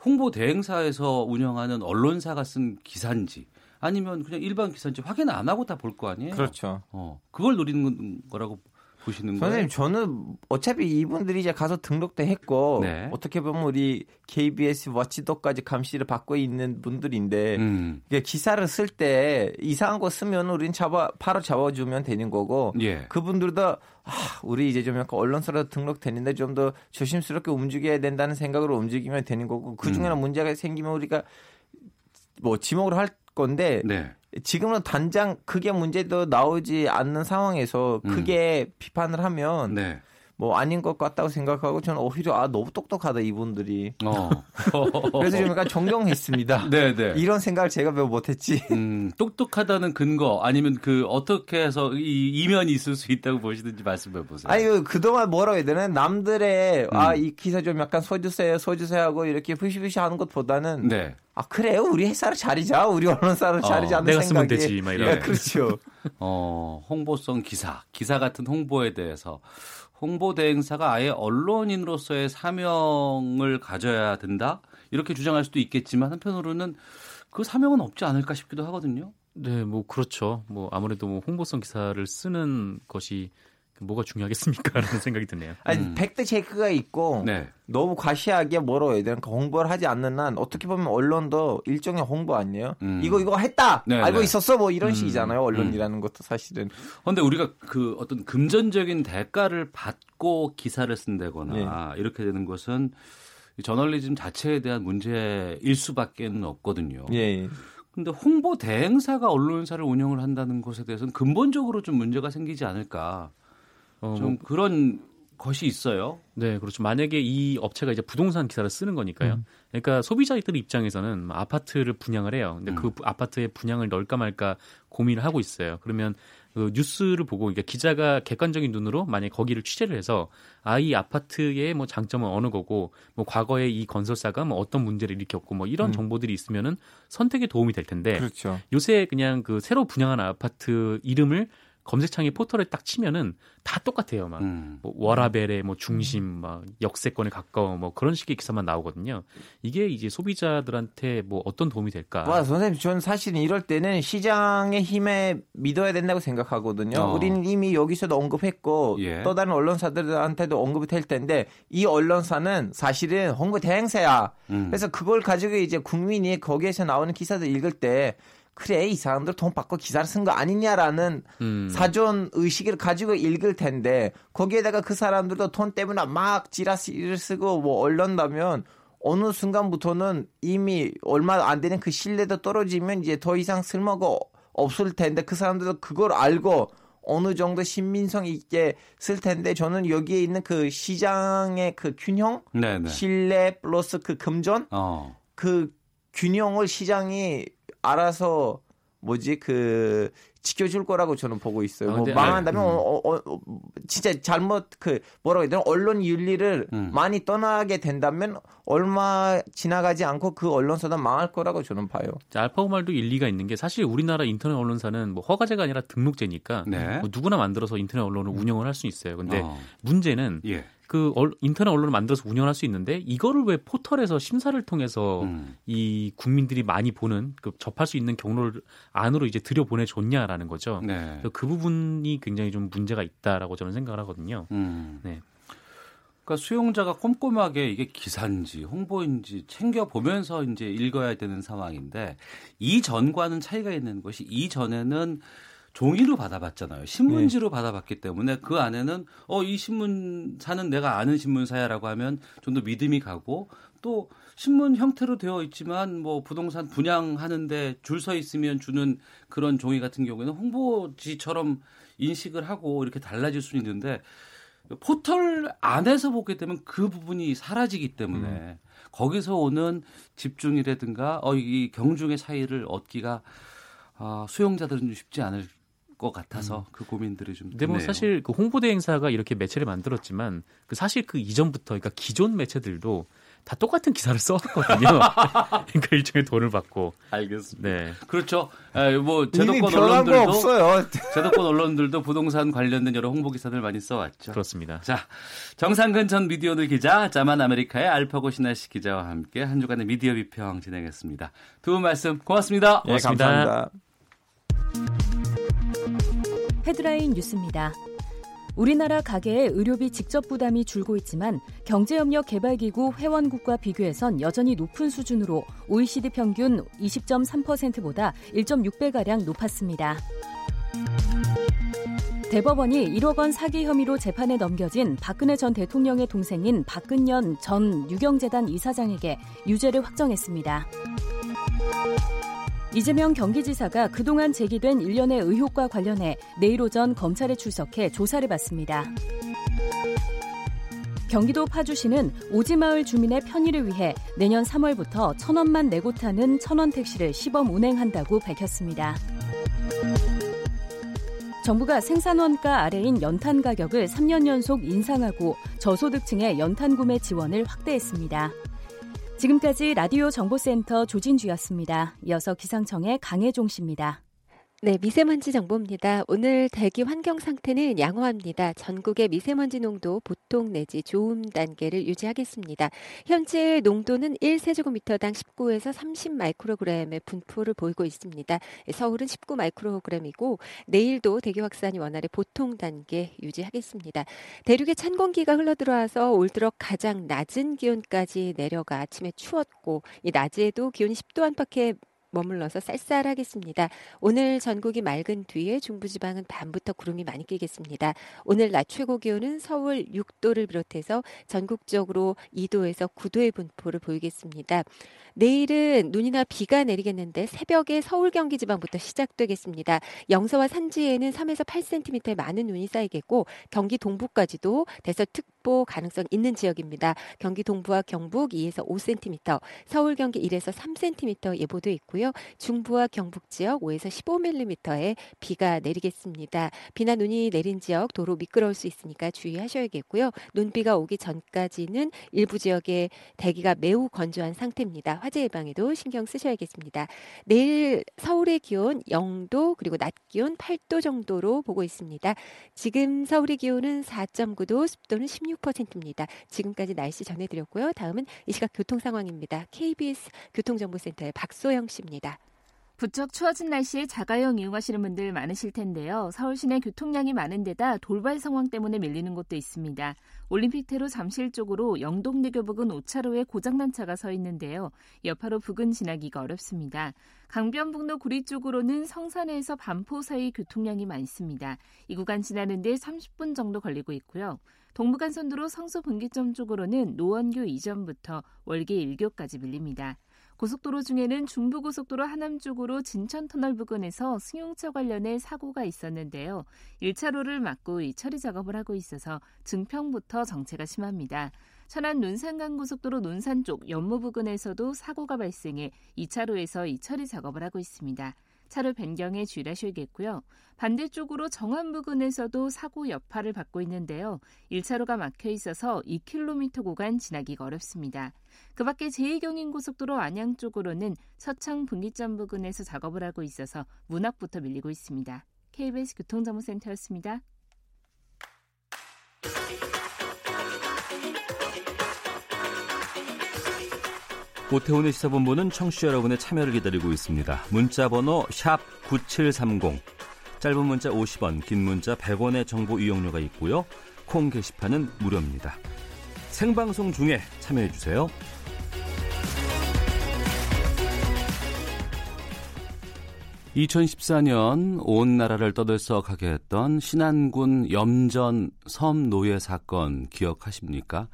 홍보 대행사에서 운영하는 언론사가 쓴 기사인지 아니면 그냥 일반 기사인지 확인 안 하고 다 볼 거 아니에요? 그렇죠. 어, 그걸 노리는 거라고 보시는 거예요? 선생님 저는 어차피 이분들이 이제 가서 등록도 했고 네. 어떻게 보면 우리 KBS 워치독까지 감시를 받고 있는 분들인데 음. 기사를 쓸 때 이상한 거 쓰면 우린 잡아 바로 잡아주면 되는 거고 예. 그분들도 아, 우리 이제 좀 약간 언론사로 등록됐는데 좀 더 조심스럽게 움직여야 된다는 생각으로 움직이면 되는 거고 그 중에는 음. 문제가 생기면 우리가 뭐 지목을 할 건데 네. 지금은 단장 그게 문제도 나오지 않는 상황에서 음. 크게 비판을 하면 네. 뭐 아닌 것 같다고 생각하고 저는 오히려 아 너무 똑똑하다 이분들이 어. (laughs) 그래서 좀 약간 존경했습니다. (laughs) 네, 네. 이런 생각을 제가 왜 못했지? 음, 똑똑하다는 근거 아니면 그 어떻게 해서 이 이면이 있을 수 있다고 보시든지 말씀해 보세요. 아니 그 그동안 뭐라고 해야 되나 남들의 음. 아이 기사 좀 약간 써주세요 써주세요 하고 이렇게 푸시푸시 하는 것보다는 네. 아 그래요 우리 회사를 차리자 우리 언론사를 어, 차리자 하는 내가 쓰면 생각이 되지, 막 이런. 예, 그렇죠. (laughs) 어, 홍보성 기사, 기사 같은 홍보에 대해서 홍보 대행사가 아예 언론인으로서의 사명을 가져야 된다 이렇게 주장할 수도 있겠지만 한편으로는 그 사명은 없지 않을까 싶기도 하거든요. 네, 뭐 그렇죠. 뭐 아무래도 뭐 홍보성 기사를 쓰는 것이 뭐가 중요하겠습니까 라는 (laughs) 생각이 드네요. 아니 음. 팩트 체크가 있고 네. 너무 과시하게 뭐라고 해야 되나 그 홍보를 하지 않는 한 어떻게 보면 언론도 일종의 홍보 아니에요? 음. 이거 이거 했다 네, 알고 네. 있었어 뭐 이런 음. 식이잖아요 언론이라는 것도 사실은 그런데 우리가 그 어떤 금전적인 대가를 받고 기사를 쓴다거나 이렇게 되는 것은 이 저널리즘 자체에 대한 문제일 수밖에는 없거든요. 예. 근데 홍보 대행사가 언론사를 운영을 한다는 것에 대해서는 근본적으로 좀 문제가 생기지 않을까. 어, 좀 뭐, 그런 것이 있어요. 네, 그렇죠. 만약에 이 업체가 이제 부동산 기사를 쓰는 거니까요. 음. 그러니까 소비자들 입장에서는 뭐 아파트를 분양을 해요. 근데 음. 그 아파트에 분양을 넣을까 말까 고민을 하고 있어요. 그러면 그 뉴스를 보고 그러니까 기자가 객관적인 눈으로 만약 에 거기를 취재를 해서 아 이 아파트의 뭐 장점은 어느 거고 뭐 과거에 이 건설사가 뭐 어떤 문제를 일으켰고 뭐 이런 음. 정보들이 있으면은 선택에 도움이 될 텐데 그렇죠. 요새 그냥 그 새로 분양한 아파트 이름을 검색창에 포털에 딱 치면은 다 똑같아요. 막 음. 뭐 워라벨의 뭐 중심, 막 역세권에 가까워 뭐 그런 식의 기사만 나오거든요. 이게 이제 소비자들한테 뭐 어떤 도움이 될까? 와 선생님 저는 사실은 이럴 때는 시장의 힘에 믿어야 된다고 생각하거든요. 어. 우리는 이미 여기서도 언급했고 예. 또 다른 언론사들한테도 언급이 될 텐데 이 언론사는 사실은 홍보 대행사야. 음. 그래서 그걸 가지고 이제 국민이 거기에서 나오는 기사들 읽을 때 그래 이 사람들 돈 받고 기사를 쓴 거 아니냐라는 음. 사전 의식을 가지고 읽을 텐데 거기에다가 그 사람들도 돈 때문에 막 지라시를 쓰고 뭐 얼른다면 어느 순간부터는 이미 얼마 안 되는 그 신뢰도 떨어지면 이제 더 이상 쓸모가 없을 텐데 그 사람들도 그걸 알고 어느 정도 신민성 있게 쓸 텐데 저는 여기에 있는 그 시장의 그 균형 네네. 신뢰 플러스 그 금전 어. 그 균형을 시장이 알아서 뭐지 그 지켜줄 거라고 저는 보고 있어요. 아, 뭐 망한다면 네. 음. 어, 어, 어, 진짜 잘못 그 뭐라고 해야 되나 언론 윤리를 음. 많이 떠나게 된다면 얼마 지나가지 않고 그 언론사도 망할 거라고 저는 봐요. 자, 알파고 말도 일리가 있는 게 사실 우리나라 인터넷 언론사는 뭐 허가제가 아니라 등록제니까 네. 뭐 누구나 만들어서 인터넷 언론을 운영을 할 수 있어요. 근데 어. 문제는 예. 그 얼- 인터넷 언론을 만들어서 운영할 수 있는데 이거를 왜 포털에서 심사를 통해서 음. 이 국민들이 많이 보는 그 접할 수 있는 경로를 안으로 이제 들여 보내 줬냐라는 거죠. 네. 그 부분이 굉장히 좀 문제가 있다라고 저는 생각을 하거든요. 음. 네. 그러니까 수용자가 꼼꼼하게 이게 기사인지 홍보인지 챙겨 보면서 이제 읽어야 되는 상황인데 이전과는 차이가 있는 것이 이전에는 종이로 받아봤잖아요. 신문지로 네. 받아봤기 때문에 그 안에는 어 이 신문사는 내가 아는 신문사야라고 하면 좀 더 믿음이 가고 또 신문 형태로 되어 있지만 뭐 부동산 분양하는데 줄 서 있으면 주는 그런 종이 같은 경우에는 홍보지처럼 인식을 하고 이렇게 달라질 수 있는데 포털 안에서 보게 되면 그 부분이 사라지기 때문에 음. 거기서 오는 집중이라든가 어, 이 경중의 차이를 얻기가 어, 수용자들은 좀 쉽지 않을 것 같아서 음. 그 고민들이 좀. 근데 뭐 사실 그 홍보대 행사가 이렇게 매체를 만들었지만 그 사실 그 이전부터 그러니까 기존 매체들도 다 똑같은 기사를 써왔거든요. (laughs) (laughs) 그러니까 일종의 돈을 받고. 알겠습니다. 네. 그렇죠. 에, 뭐 제도권 언론들도 (laughs) 제도권 언론들도 부동산 관련된 여러 홍보 기사들 많이 써왔죠. 그렇습니다. 자, 정상근 전 미디어오늘 기자, 자만 아메리카의 알파고 신하시 기자와 함께 한 주간의 미디어 비평 진행했습니다. 두 분 말씀 고맙습니다. 네, 고맙습니다. 네, 감사합니다. 헤드라인 뉴스입니다. 우리나라 가계의 의료비 직접 부담이 줄고 있지만 경제협력 개발기구 회원국과 비교해선 여전히 높은 수준으로 OECD 평균 20.3%보다 1.6배가량 높았습니다. 대법원이 1억 원 사기 혐의로 재판에 넘겨진 박근혜 전 대통령의 동생인 박근년 전 유경재단 이사장에게 유죄를 확정했습니다. 이재명 경기지사가 그동안 제기된 일련의 의혹과 관련해 내일 오전 검찰에 출석해 조사를 받습니다. 경기도 파주시는 오지마을 주민의 편의를 위해 내년 3월부터 천 원만 내고 타는 천원 택시를 시범 운행한다고 밝혔습니다. 정부가 생산원가 아래인 연탄 가격을 3년 연속 인상하고 저소득층의 연탄 구매 지원을 확대했습니다. 지금까지 라디오 정보센터 조진주였습니다. 이어서 기상청의 강혜종 씨입니다. 네, 미세먼지 정보입니다. 오늘 대기 환경 상태는 양호합니다. 전국의 미세먼지 농도 보통 내지 좋음 단계를 유지하겠습니다. 현재 농도는 1세제곱미터당 19에서 30 마이크로그램의 분포를 보이고 있습니다. 서울은 19 마이크로그램이고 내일도 대기 확산이 원활해 보통 단계 유지하겠습니다. 대륙에 찬 공기가 흘러들어와서 올 들어 가장 낮은 기온까지 내려가 아침에 추웠고 이 낮에도 기온이 10도 안팎에 머물러서 쌀쌀하겠습니다. 오늘 전국이 맑은 뒤에 중부지방은 밤부터 구름이 많이 끼겠습니다. 오늘 낮 최고 기온은 서울 6도를 비롯해서 전국적으로 2도에서 9도의 분포를 보이겠습니다. 내일은 눈이나 비가 내리겠는데 새벽에 서울 경기 지방부터 시작되겠습니다. 영서와 산지에는 3에서 8cm의 많은 눈이 쌓이겠고 경기 동부까지도 대서특보 가능성 있는 지역입니다. 경기 동부와 경북 2에서 5cm, 서울 경기 1에서 3cm 예보도 있고요. 중부와 경북 지역 5에서 15mm의 비가 내리겠습니다. 비나 눈이 내린 지역 도로 미끄러울 수 있으니까 주의하셔야겠고요. 눈비가 오기 전까지는 일부 지역에 대기가 매우 건조한 상태입니다. 화재 예방에도 신경 쓰셔야겠습니다. 내일 서울의 기온 0도 그리고 낮 기온 8도 정도로 보고 있습니다. 지금 서울의 기온은 4.9도, 습도는 16%입니다. 지금까지 날씨 전해드렸고요. 다음은 이 시각 교통 상황입니다. KBS 교통정보센터의 박소영 씨입니다. 부쩍 추워진 날씨에 자가용 이용하시는 분들 많으실 텐데요. 서울 시내 교통량이 많은 데다 돌발 상황 때문에 밀리는 곳도 있습니다. 올림픽대로 잠실 쪽으로 영동대교 부근 5차로에 고장난 차가 서 있는데요. 여파로 부근 지나기가 어렵습니다. 강변북로 구리 쪽으로는 성산에서 반포 사이 교통량이 많습니다. 이 구간 지나는데 30분 정도 걸리고 있고요. 동부간선도로 성수 분기점 쪽으로는 노원교 이전부터 월계 1교까지 밀립니다. 고속도로 중에는 중부고속도로 하남 쪽으로 진천터널 부근에서 승용차 관련해 사고가 있었는데요. 1차로를 막고 이 처리 작업을 하고 있어서 증평부터 정체가 심합니다. 천안 논산간 고속도로 논산 쪽 연무 부근에서도 사고가 발생해 2차로에서 이 처리 작업을 하고 있습니다. 차를 변경해 주의하셔야겠고요. 반대쪽으로 정안 부근에서도 사고 여파를 받고 있는데요. 1차로가 막혀 있어서 2km 구간 지나기가 어렵습니다. 그 밖에 제2경인고속도로 안양 쪽으로는 서창 분기점 부근에서 작업을 하고 있어서 문학부터 밀리고 있습니다. KBS 교통정보센터였습니다. 오태훈의 시사본부는 청취자 여러분의 참여를 기다리고 있습니다. 문자 번호 9730. 짧은 문자 50원, 긴 문자 100원의 정보 이용료가 있고요. 콩 게시판은 무료입니다. 생방송 중에 참여해 주세요. 2014년 온 나라를 떠들썩하게 했던 신안군 염전 섬 노예 사건 기억하십니까?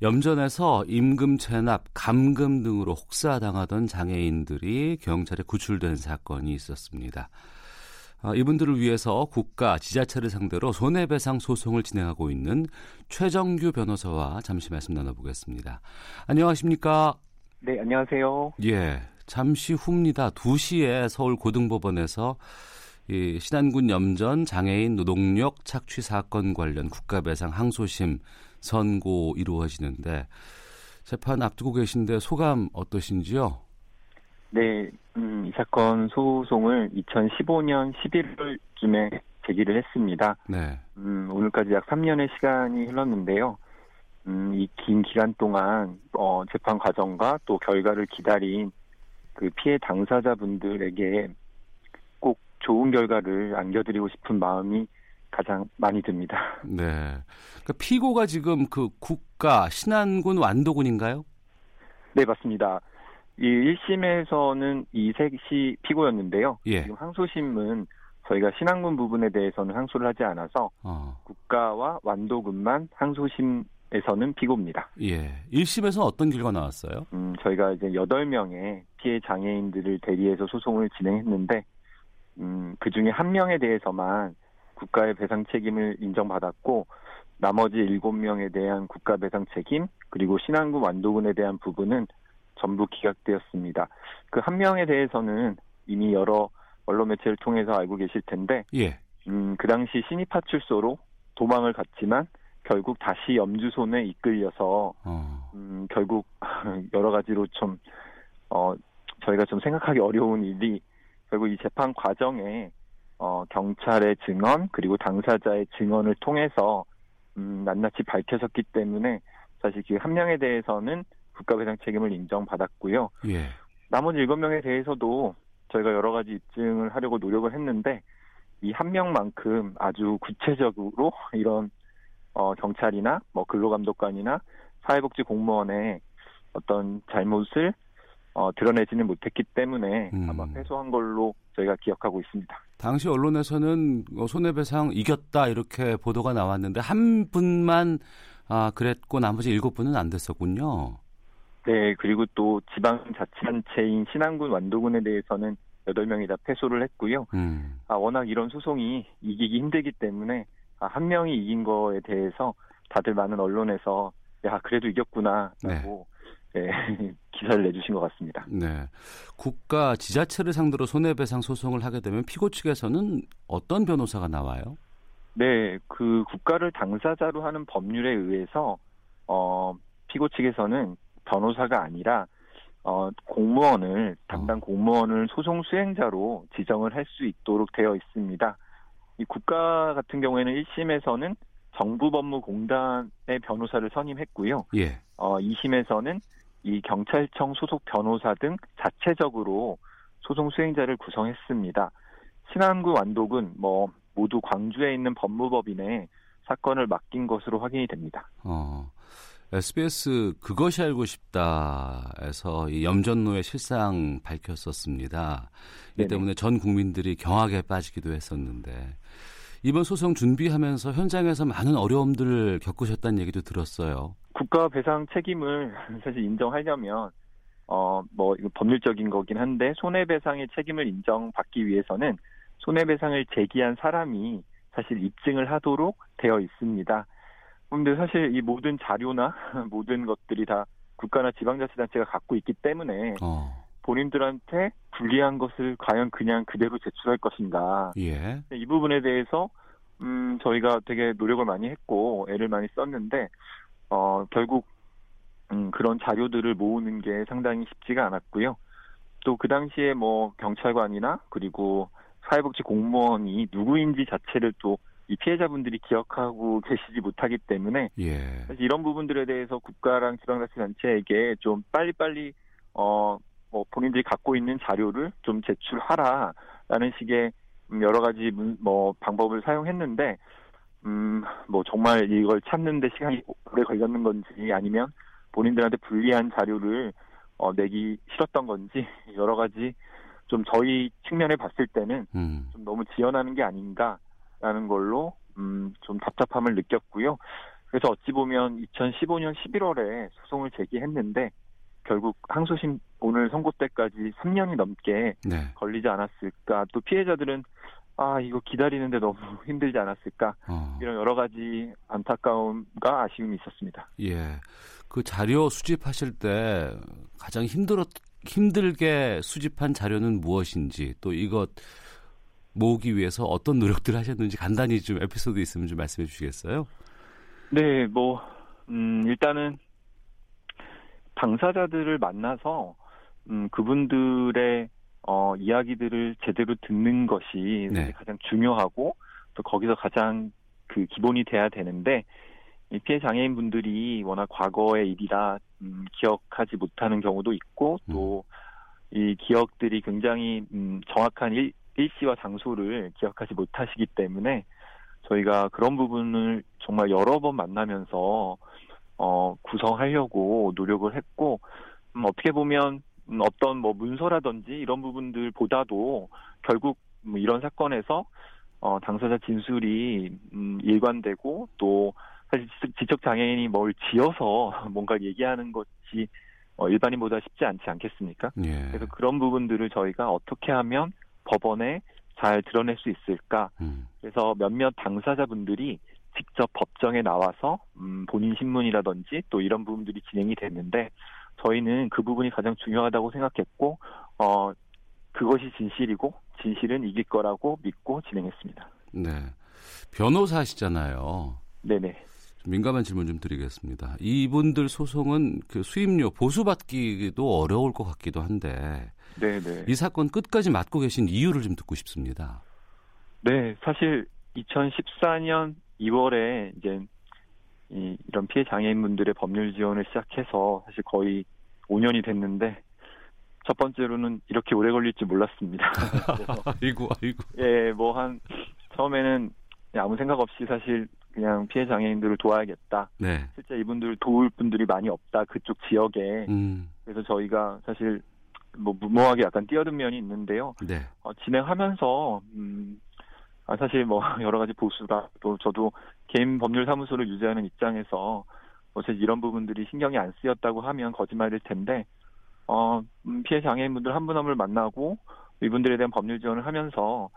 염전에서 임금 체납, 감금 등으로 혹사당하던 장애인들이 경찰에 구출된 사건이 있었습니다. 아, 이분들을 위해서 국가, 지자체를 상대로 손해배상 소송을 진행하고 있는 최정규 변호사와 잠시 말씀 나눠보겠습니다. 안녕하십니까? 네, 안녕하세요. 예, 잠시 후입니다. 2시에 서울 고등법원에서 이 신안군 염전 장애인 노동력 착취 사건 관련 국가배상 항소심 선고 이루어지는데 재판 앞두고 계신데 소감 어떠신지요? 네, 음, 이 사건 소송을 2015년 11월쯤에 제기를 했습니다. 네. 음, 오늘까지 약 3년의 시간이 흘렀는데요. 음, 이 긴 기간 동안 어, 재판 과정과 또 결과를 기다린 그 피해 당사자분들에게 꼭 좋은 결과를 안겨드리고 싶은 마음이 가장 많이 듭니다. (laughs) 네. 그러니까 피고가 지금 그 국가 신안군 완도군인가요? 네, 맞습니다. 이 1심에서는 이색시 피고였는데요. 예. 지금 항소심은 저희가 신안군 부분에 대해서는 항소를 하지 않아서 어. 국가와 완도군만 항소심에서는 피고입니다. 예. 1심에서 어떤 결과 나왔어요? 음, 저희가 이제 8명의 피해 장애인들을 대리해서 소송을 진행했는데 음, 그 중에 한 명에 대해서만 국가의 배상 책임을 인정받았고 나머지 7명에 대한 국가 배상 책임 그리고 신안군 완도군에 대한 부분은 전부 기각되었습니다. 그 한 명에 대해서는 이미 여러 언론 매체를 통해서 알고 계실 텐데 예. 음, 그 당시 신입 파출소로 도망을 갔지만 결국 다시 염주손에 이끌려서 어. 음, 결국 (laughs) 여러 가지로 좀 어, 저희가 좀 생각하기 어려운 일이 결국 이 재판 과정에 어, 경찰의 증언 그리고 당사자의 증언을 통해서 음, 낱낱이 밝혀졌기 때문에 사실 그 한 명에 대해서는 국가배상 책임을 인정받았고요. 예. 나머지 일곱 명에 대해서도 저희가 여러 가지 입증을 하려고 노력을 했는데 이 한 명만큼 아주 구체적으로 이런 어, 경찰이나 뭐 근로감독관이나 사회복지 공무원의 어떤 잘못을 어, 드러내지는 못했기 때문에 음. 아마 패소한 걸로 저희가 기억하고 있습니다. 당시 언론에서는 어, 손해배상 이겼다 이렇게 보도가 나왔는데 한 분만 아, 그랬고 나머지 일곱 분은 안 됐었군요. 네, 그리고 또 지방자치단체인 신안군 완도군에 대해서는 8명이 다 패소를 했고요. 음. 아, 워낙 이런 소송이 이기기 힘들기 때문에 아, 한 명이 이긴 거에 대해서 다들 많은 언론에서 야, 그래도 이겼구나라고 네, (laughs) 기사를 내주신 것 같습니다. 네. 국가 지자체를 상대로 손해배상 소송을 하게 되면 피고 측에서는 어떤 변호사가 나와요? 네, 그 국가를 당사자로 하는 법률에 의해서 어, 피고 측에서는 변호사가 아니라 어, 공무원을 담당 공무원을 소송 수행자로 지정을 할 수 있도록 되어 있습니다. 이 국가 같은 경우에는 1심에서는 정부법무공단의 변호사를 선임했고요. 예. 어, 2심에서는 이 경찰청 소속 변호사 등 자체적으로 소송 수행자를 구성했습니다. 신안구 완독은 뭐 모두 광주에 있는 법무법인에 사건을 맡긴 것으로 확인이 됩니다. 어. SBS 그것이 알고 싶다에서 이 염전노의 실상 밝혔었습니다. 이 네네. 때문에 전 국민들이 경악에 빠지기도 했었는데 이번 소송 준비하면서 현장에서 많은 어려움들을 겪으셨다는 얘기도 들었어요. 국가 배상 책임을 (laughs) 사실 인정하려면 어 뭐 이거 법률적인 거긴 한데 손해배상의 책임을 인정받기 위해서는 손해배상을 제기한 사람이 사실 입증을 하도록 되어 있습니다. 그런데 사실 이 모든 자료나 (laughs) 모든 것들이 다 국가나 지방자치단체가 갖고 있기 때문에 어. 본인들한테 불리한 것을 과연 그냥 그대로 제출할 것인가. 예. 이 부분에 대해서 음 저희가 되게 노력을 많이 했고 애를 많이 썼는데 어 결국 음 그런 자료들을 모으는 게 상당히 쉽지가 않았고요. 또 그 당시에 뭐 경찰관이나 그리고 사회복지 공무원이 누구인지 자체를 또 이 피해자분들이 기억하고 계시지 못하기 때문에 예. 사실 이런 부분들에 대해서 국가랑 지방자치단체에게 좀 빨리빨리 어 뭐 본인들이 갖고 있는 자료를 좀 제출하라라는 식의 음, 여러 가지 문, 뭐 방법을 사용했는데 음 뭐 정말 이걸 찾는데 시간이 오래 걸렸는 건지 아니면 본인들한테 불리한 자료를 어, 내기 싫었던 건지 여러 가지 좀 저희 측면에 봤을 때는 음. 좀 너무 지연하는 게 아닌가라는 걸로 음, 좀 답답함을 느꼈고요. 그래서 어찌 보면 2015년 11월에 소송을 제기했는데 결국 항소심 오늘 선고 때까지 3년이 넘게 네. 걸리지 않았을까. 또 피해자들은 아 이거 기다리는데 너무 (laughs) 힘들지 않았을까 어. 이런 여러 가지 안타까움과 아쉬움이 있었습니다. 예. 그 자료 수집하실 때 가장 힘들었 힘들게 수집한 자료는 무엇인지 또 이것 모으기 위해서 어떤 노력들을 하셨는지 간단히 좀 에피소드 있으면 좀 말씀해 주시겠어요? 네, 뭐 음, 일단은 당사자들을 만나서 음, 그분들의 어, 이야기들을 제대로 듣는 것이 네. 가장 중요하고 또 거기서 가장 그 기본이 돼야 되는데 이 피해 장애인 분들이 워낙 과거의 일이라 음, 기억하지 못하는 경우도 있고 또이 기억들이 굉장히 음, 정확한 일, 일시와 장소를 기억하지 못하시기 때문에 저희가 그런 부분을 정말 여러 번 만나면서 어, 구성하려고 노력을 했고 음, 어떻게 보면 음, 어떤 뭐 문서라든지 이런 부분들보다도 결국 뭐 이런 사건에서 어, 당사자 진술이 음, 일관되고 또 사실 지- 지적 장애인이 뭘 지어서 (laughs) 뭔가 얘기하는 것이 어, 일반인보다 쉽지 않지 않겠습니까? 예. 그래서 그런 부분들을 저희가 어떻게 하면 법원에 잘 드러낼 수 있을까? 음. 그래서 몇몇 당사자분들이 직접 법정에 나와서 음, 본인 신문이라든지 또 이런 부분들이 진행이 됐는데 저희는 그 부분이 가장 중요하다고 생각했고 어 그것이 진실이고 진실은 이길 거라고 믿고 진행했습니다. 네. 변호사시잖아요. 네네. 좀 민감한 질문 좀 드리겠습니다. 이분들 소송은 그 수임료 보수받기도 어려울 것 같기도 한데 네네. 이 사건 끝까지 맡고 계신 이유를 좀 듣고 싶습니다. 네, 사실 2014년 2월에 이제 이, 이런 피해 장애인분들의 법률 지원을 시작해서 사실 거의 5년이 됐는데 첫 번째로는 이렇게 오래 걸릴 줄 몰랐습니다. (laughs) 아이고, 아이고. 예, 뭐 한 처음에는 아무 생각 없이 사실 그냥 피해 장애인들을 도와야겠다. 네. 실제 이분들 도울 분들이 많이 없다 그쪽 지역에. 음. 그래서 저희가 사실 뭐 무모하게 약간 뛰어든 면이 있는데요. 네. 어, 진행하면서 음, 아, 사실 뭐 (laughs) 여러 가지 보수가 또 저도 개인 법률 사무소를 유지하는 입장에서 뭐 사실 이런 부분들이 신경이 안 쓰였다고 하면 거짓말일 텐데 어, 음, 피해 장애인분들 한 분 한 분을 만나고 이분들에 대한 법률 지원을 하면서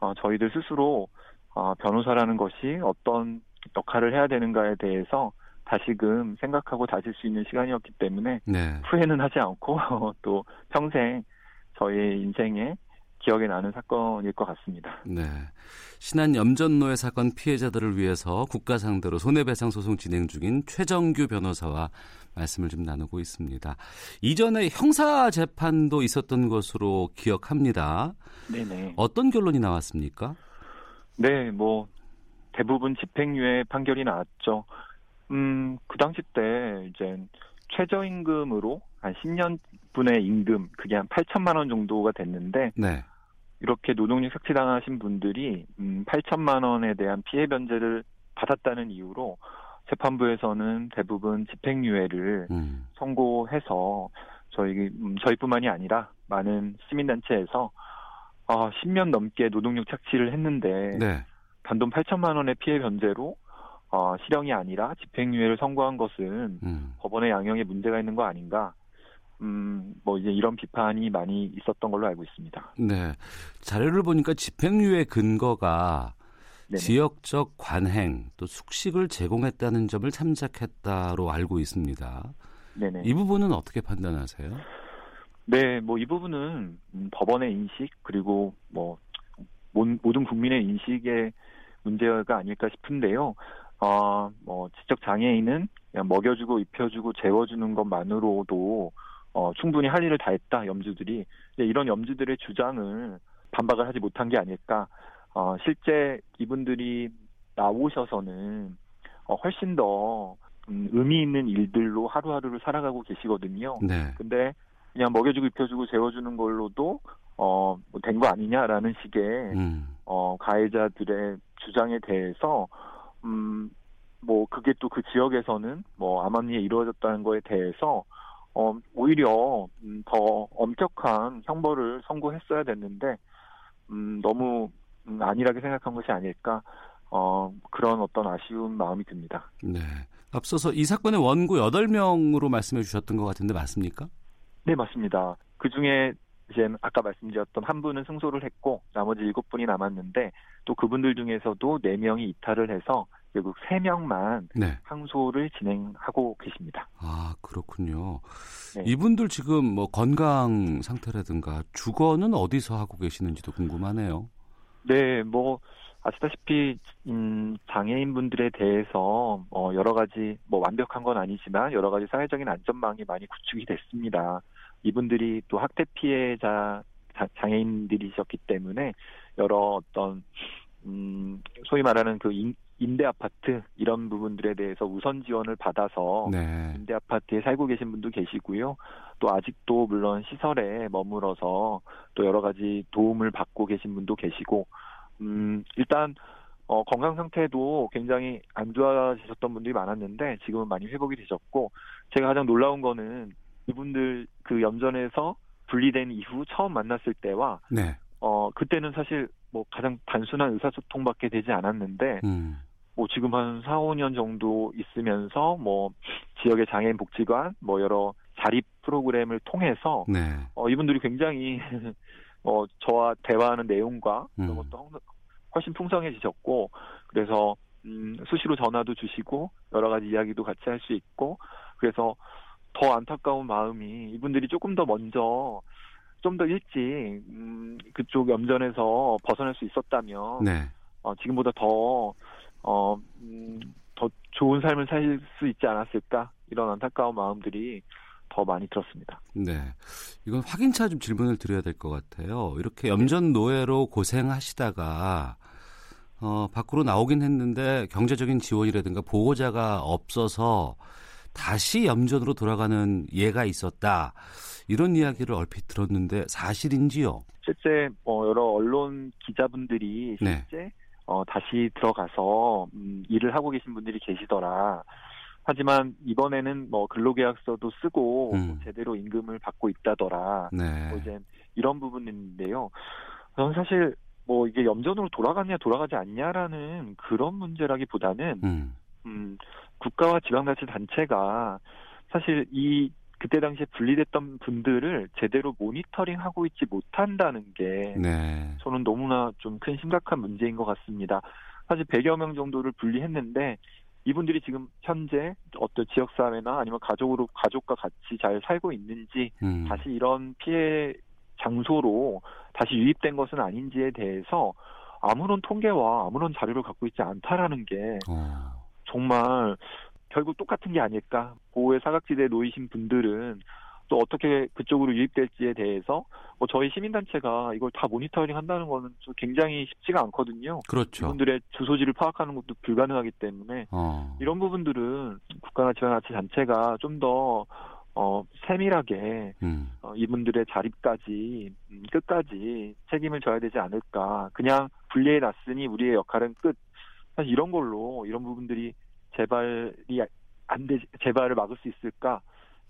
어, 저희들 스스로 어, 변호사라는 것이 어떤 역할을 해야 되는가에 대해서 다시금 생각하고 다질 수 있는 시간이었기 때문에 네. 후회는 하지 않고 (laughs) 또 평생 저의 인생에 기억에 나는 사건일 것 같습니다. 네. 신안 염전노예 사건 피해자들을 위해서 국가 상대로 손해배상 소송 진행 중인 최정규 변호사와 말씀을 좀 나누고 있습니다. 이전에 형사 재판도 있었던 것으로 기억합니다. 네네. 어떤 결론이 나왔습니까? 네, 뭐 대부분 집행유예 판결이 나왔죠. 음, 그 당시 때 이제 최저임금으로 한 10년 분의 임금 그게 한 8천만 원 정도가 됐는데 네. 이렇게 노동력 삭취당하신 분들이 음, 8천만 원에 대한 피해 변제를 받았다는 이유로 재판부에서는 대부분 집행유예를 음. 선고해서 저희 음, 저희뿐만이 아니라 많은 시민단체에서 어, 10년 넘게 노동력 착취를 했는데 네. 단돈 8천만 원의 피해 변제로 어, 실형이 아니라 집행유예를 선고한 것은 음. 법원의 양형에 문제가 있는 거 아닌가? 음, 뭐 이제 이런 비판이 많이 있었던 걸로 알고 있습니다. 네. 자료를 보니까 집행유예 근거가 네네. 지역적 관행 또 숙식을 제공했다는 점을 참작했다로 알고 있습니다. 네네. 이 부분은 어떻게 판단하세요? 네, 뭐 이 부분은 음, 법원의 인식 그리고 뭐 모- 모든 국민의 인식의 문제가 아닐까 싶은데요. 어, 뭐 지적 장애인은 먹여주고 입혀주고 재워주는 것만으로도 어, 충분히 할 일을 다 했다 염주들이 이런 염주들의 주장을 반박을 하지 못한 게 아닐까. 어, 실제 이분들이 나오셔서는 어, 훨씬 더 음, 의미 있는 일들로 하루하루를 살아가고 계시거든요. 네. 근데 그냥 먹여주고 입혀주고 재워주는 걸로도 어, 뭐 된거 아니냐라는 식의 음. 어, 가해자들의 주장에 대해서 음, 뭐 그게 또 그 지역에서는 뭐 암암리에 이루어졌다는 거에 대해서 어, 오히려 음, 더 엄격한 형벌을 선고했어야 됐는데 음, 너무 음, 안일하게 생각한 것이 아닐까 어, 그런 어떤 아쉬운 마음이 듭니다. 네. 앞서서 이 사건의 원고 8명으로 말씀해 주셨던 것 같은데 맞습니까? 네, 맞습니다. 그 중에 이제 아까 말씀드렸던 한 분은 승소를 했고 나머지 일곱 분이 남았는데 또 그분들 중에서도 네 명이 이탈을 해서 결국 세 명만 네. 항소를 진행하고 계십니다. 아 그렇군요. 네. 이분들 지금 뭐 건강 상태라든가 주거는 어디서 하고 계시는지도 궁금하네요. 네, 뭐 아시다시피 음, 장애인분들에 대해서 어, 여러 가지 뭐 완벽한 건 아니지만 여러 가지 사회적인 안전망이 많이 구축이 됐습니다. 이분들이 또 학대 피해자 자- 장애인들이셨기 때문에 여러 어떤 음, 소위 말하는 그 임, 임대 아파트 이런 부분들에 대해서 우선 지원을 받아서 네. 임대 아파트에 살고 계신 분도 계시고요. 또 아직도 물론 시설에 머물어서 또 여러 가지 도움을 받고 계신 분도 계시고, 음, 일단, 어, 건강 상태도 굉장히 안 좋아지셨던 분들이 많았는데 지금은 많이 회복이 되셨고, 제가 가장 놀라운 거는 이분들 그 염전에서 분리된 이후 처음 만났을 때와, 네. 어, 그때는 사실 뭐 가장 단순한 의사소통밖에 되지 않았는데, 음. 뭐 지금 한 4, 5년 정도 있으면서 뭐 지역의 장애인 복지관 뭐 여러 자립 프로그램을 통해서 네. 어 이분들이 굉장히 (laughs) 어 저와 대화하는 내용과 그런 음. 것도 훨- 훨씬 풍성해지셨고 그래서 음 수시로 전화도 주시고 여러 가지 이야기도 같이 할 수 있고 그래서 더 안타까운 마음이 이분들이 조금 더 먼저 좀 더 일찍 음 그쪽 염전에서 벗어날 수 있었다면 네. 어, 지금보다 더, 어, 음, 더 좋은 삶을 살 수 있지 않았을까? 이런 안타까운 마음들이 더 많이 들었습니다. 네. 이건 확인차 좀 질문을 드려야 될 것 같아요. 이렇게 염전 노예로 고생하시다가 어, 밖으로 나오긴 했는데 경제적인 지원이라든가 보호자가 없어서 다시 염전으로 돌아가는 예가 있었다. 이런 이야기를 얼핏 들었는데 사실인지요? 실제, 뭐, 여러 언론 기자분들이 네. 실제, 어, 다시 들어가서, 음, 일을 하고 계신 분들이 계시더라. 하지만 이번에는 뭐 근로계약서도 쓰고 음. 뭐 제대로 임금을 받고 있다더라. 네. 뭐 이제 이런 부분인데요. 저는 사실 뭐 이게 염전으로 돌아갔냐 돌아가지 않냐라는 그런 문제라기보다는 음. 음, 국가와 지방자치 단체가 사실 이 그때 당시에 분리됐던 분들을 제대로 모니터링하고 있지 못한다는 게 네. 저는 너무나 좀 큰 심각한 문제인 것 같습니다. 사실 100여 명 정도를 분리했는데 이분들이 지금 현재 어떤 지역 사회나 아니면 가족으로, 가족과 같이 잘 살고 있는지 음. 다시 이런 피해 장소로 다시 유입된 것은 아닌지에 대해서 아무런 통계와 아무런 자료를 갖고 있지 않다라는 게 어. 정말 결국 똑같은 게 아닐까. 보호의 사각지대에 놓이신 분들은 또 어떻게 그쪽으로 유입될지에 대해서 뭐 저희 시민단체가 이걸 다 모니터링 한다는 거는 좀 굉장히 쉽지가 않거든요. 그렇죠. 이분들의 주소지를 파악하는 것도 불가능하기 때문에 어. 이런 부분들은 국가나 지방자치 단체가 좀더 어, 세밀하게 음. 어, 이분들의 자립까지 음, 끝까지 책임을 져야 되지 않을까. 그냥 분리해 놨으니 우리의 역할은 끝. 사실 이런 걸로 이런 부분들이 재발이 안 되, 재발을 막을 수 있을까?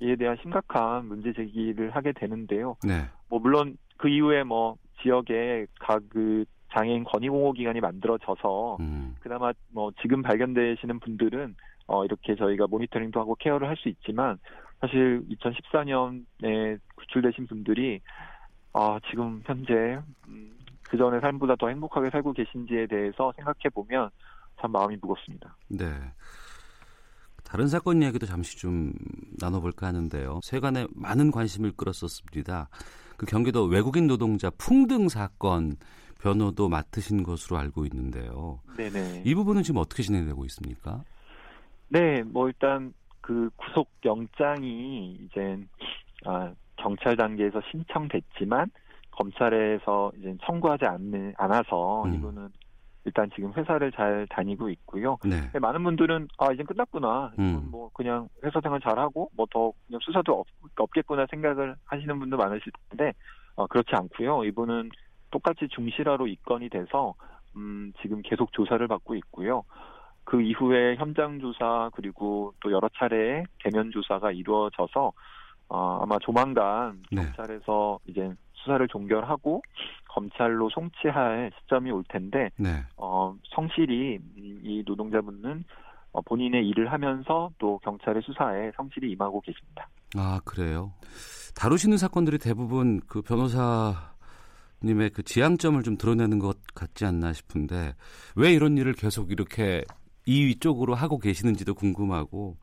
이에 대한 심각한 문제 제기를 하게 되는데요. 네. 뭐 물론 그 이후에 뭐 지역에 각그 장애인 권익공호 기관이 만들어져서 음. 그나마 뭐 지금 발견되시는 분들은 어 이렇게 저희가 모니터링도 하고 케어를 할 수 있지만 사실 2014년에 구출되신 분들이 아 지금 현재 음, 그 전의 삶보다 더 행복하게 살고 계신지에 대해서 생각해 보면 참 마음이 무겁습니다. 네. 다른 사건 이야기도 잠시 좀 나눠볼까 하는데요. 세간에 많은 관심을 끌었었습니다. 그 경기도 외국인 노동자 풍등 사건 변호도 맡으신 것으로 알고 있는데요. 네네. 이 부분은 지금 어떻게 진행되고 있습니까? 네, 뭐 일단 그 구속 영장이 이제 아, 경찰 단계에서 신청됐지만 검찰에서 이제 청구하지 않는 않아서 음. 이분은 일단 지금 회사를 잘 다니고 있고요. 네. 네, 많은 분들은 아 이제 끝났구나. 음. 뭐 그냥 회사 생활 잘하고 뭐 더 그냥 수사도 없, 없겠구나 생각을 하시는 분도 많으실 텐데 어, 그렇지 않고요. 이분은 똑같이 중실화로 입건이 돼서 음, 지금 계속 조사를 받고 있고요. 그 이후에 현장 조사 그리고 또 여러 차례의 대면 조사가 이루어져서 어, 아마 조만간 네. 경찰에서 이제 수사를 종결하고 검찰로 송치할 시점이 올 텐데 네. 어, 성실히 음, 이 노동자분은 어, 본인의 일을 하면서 또 경찰의 수사에 성실히 임하고 계십니다. 아, 그래요. 다루시는 사건들이 대부분 그 변호사님의 그 지향점을 좀 드러내는 것 같지 않나 싶은데 왜 이런 일을 계속 이렇게 이 쪽으로 하고 계시는지도 궁금하고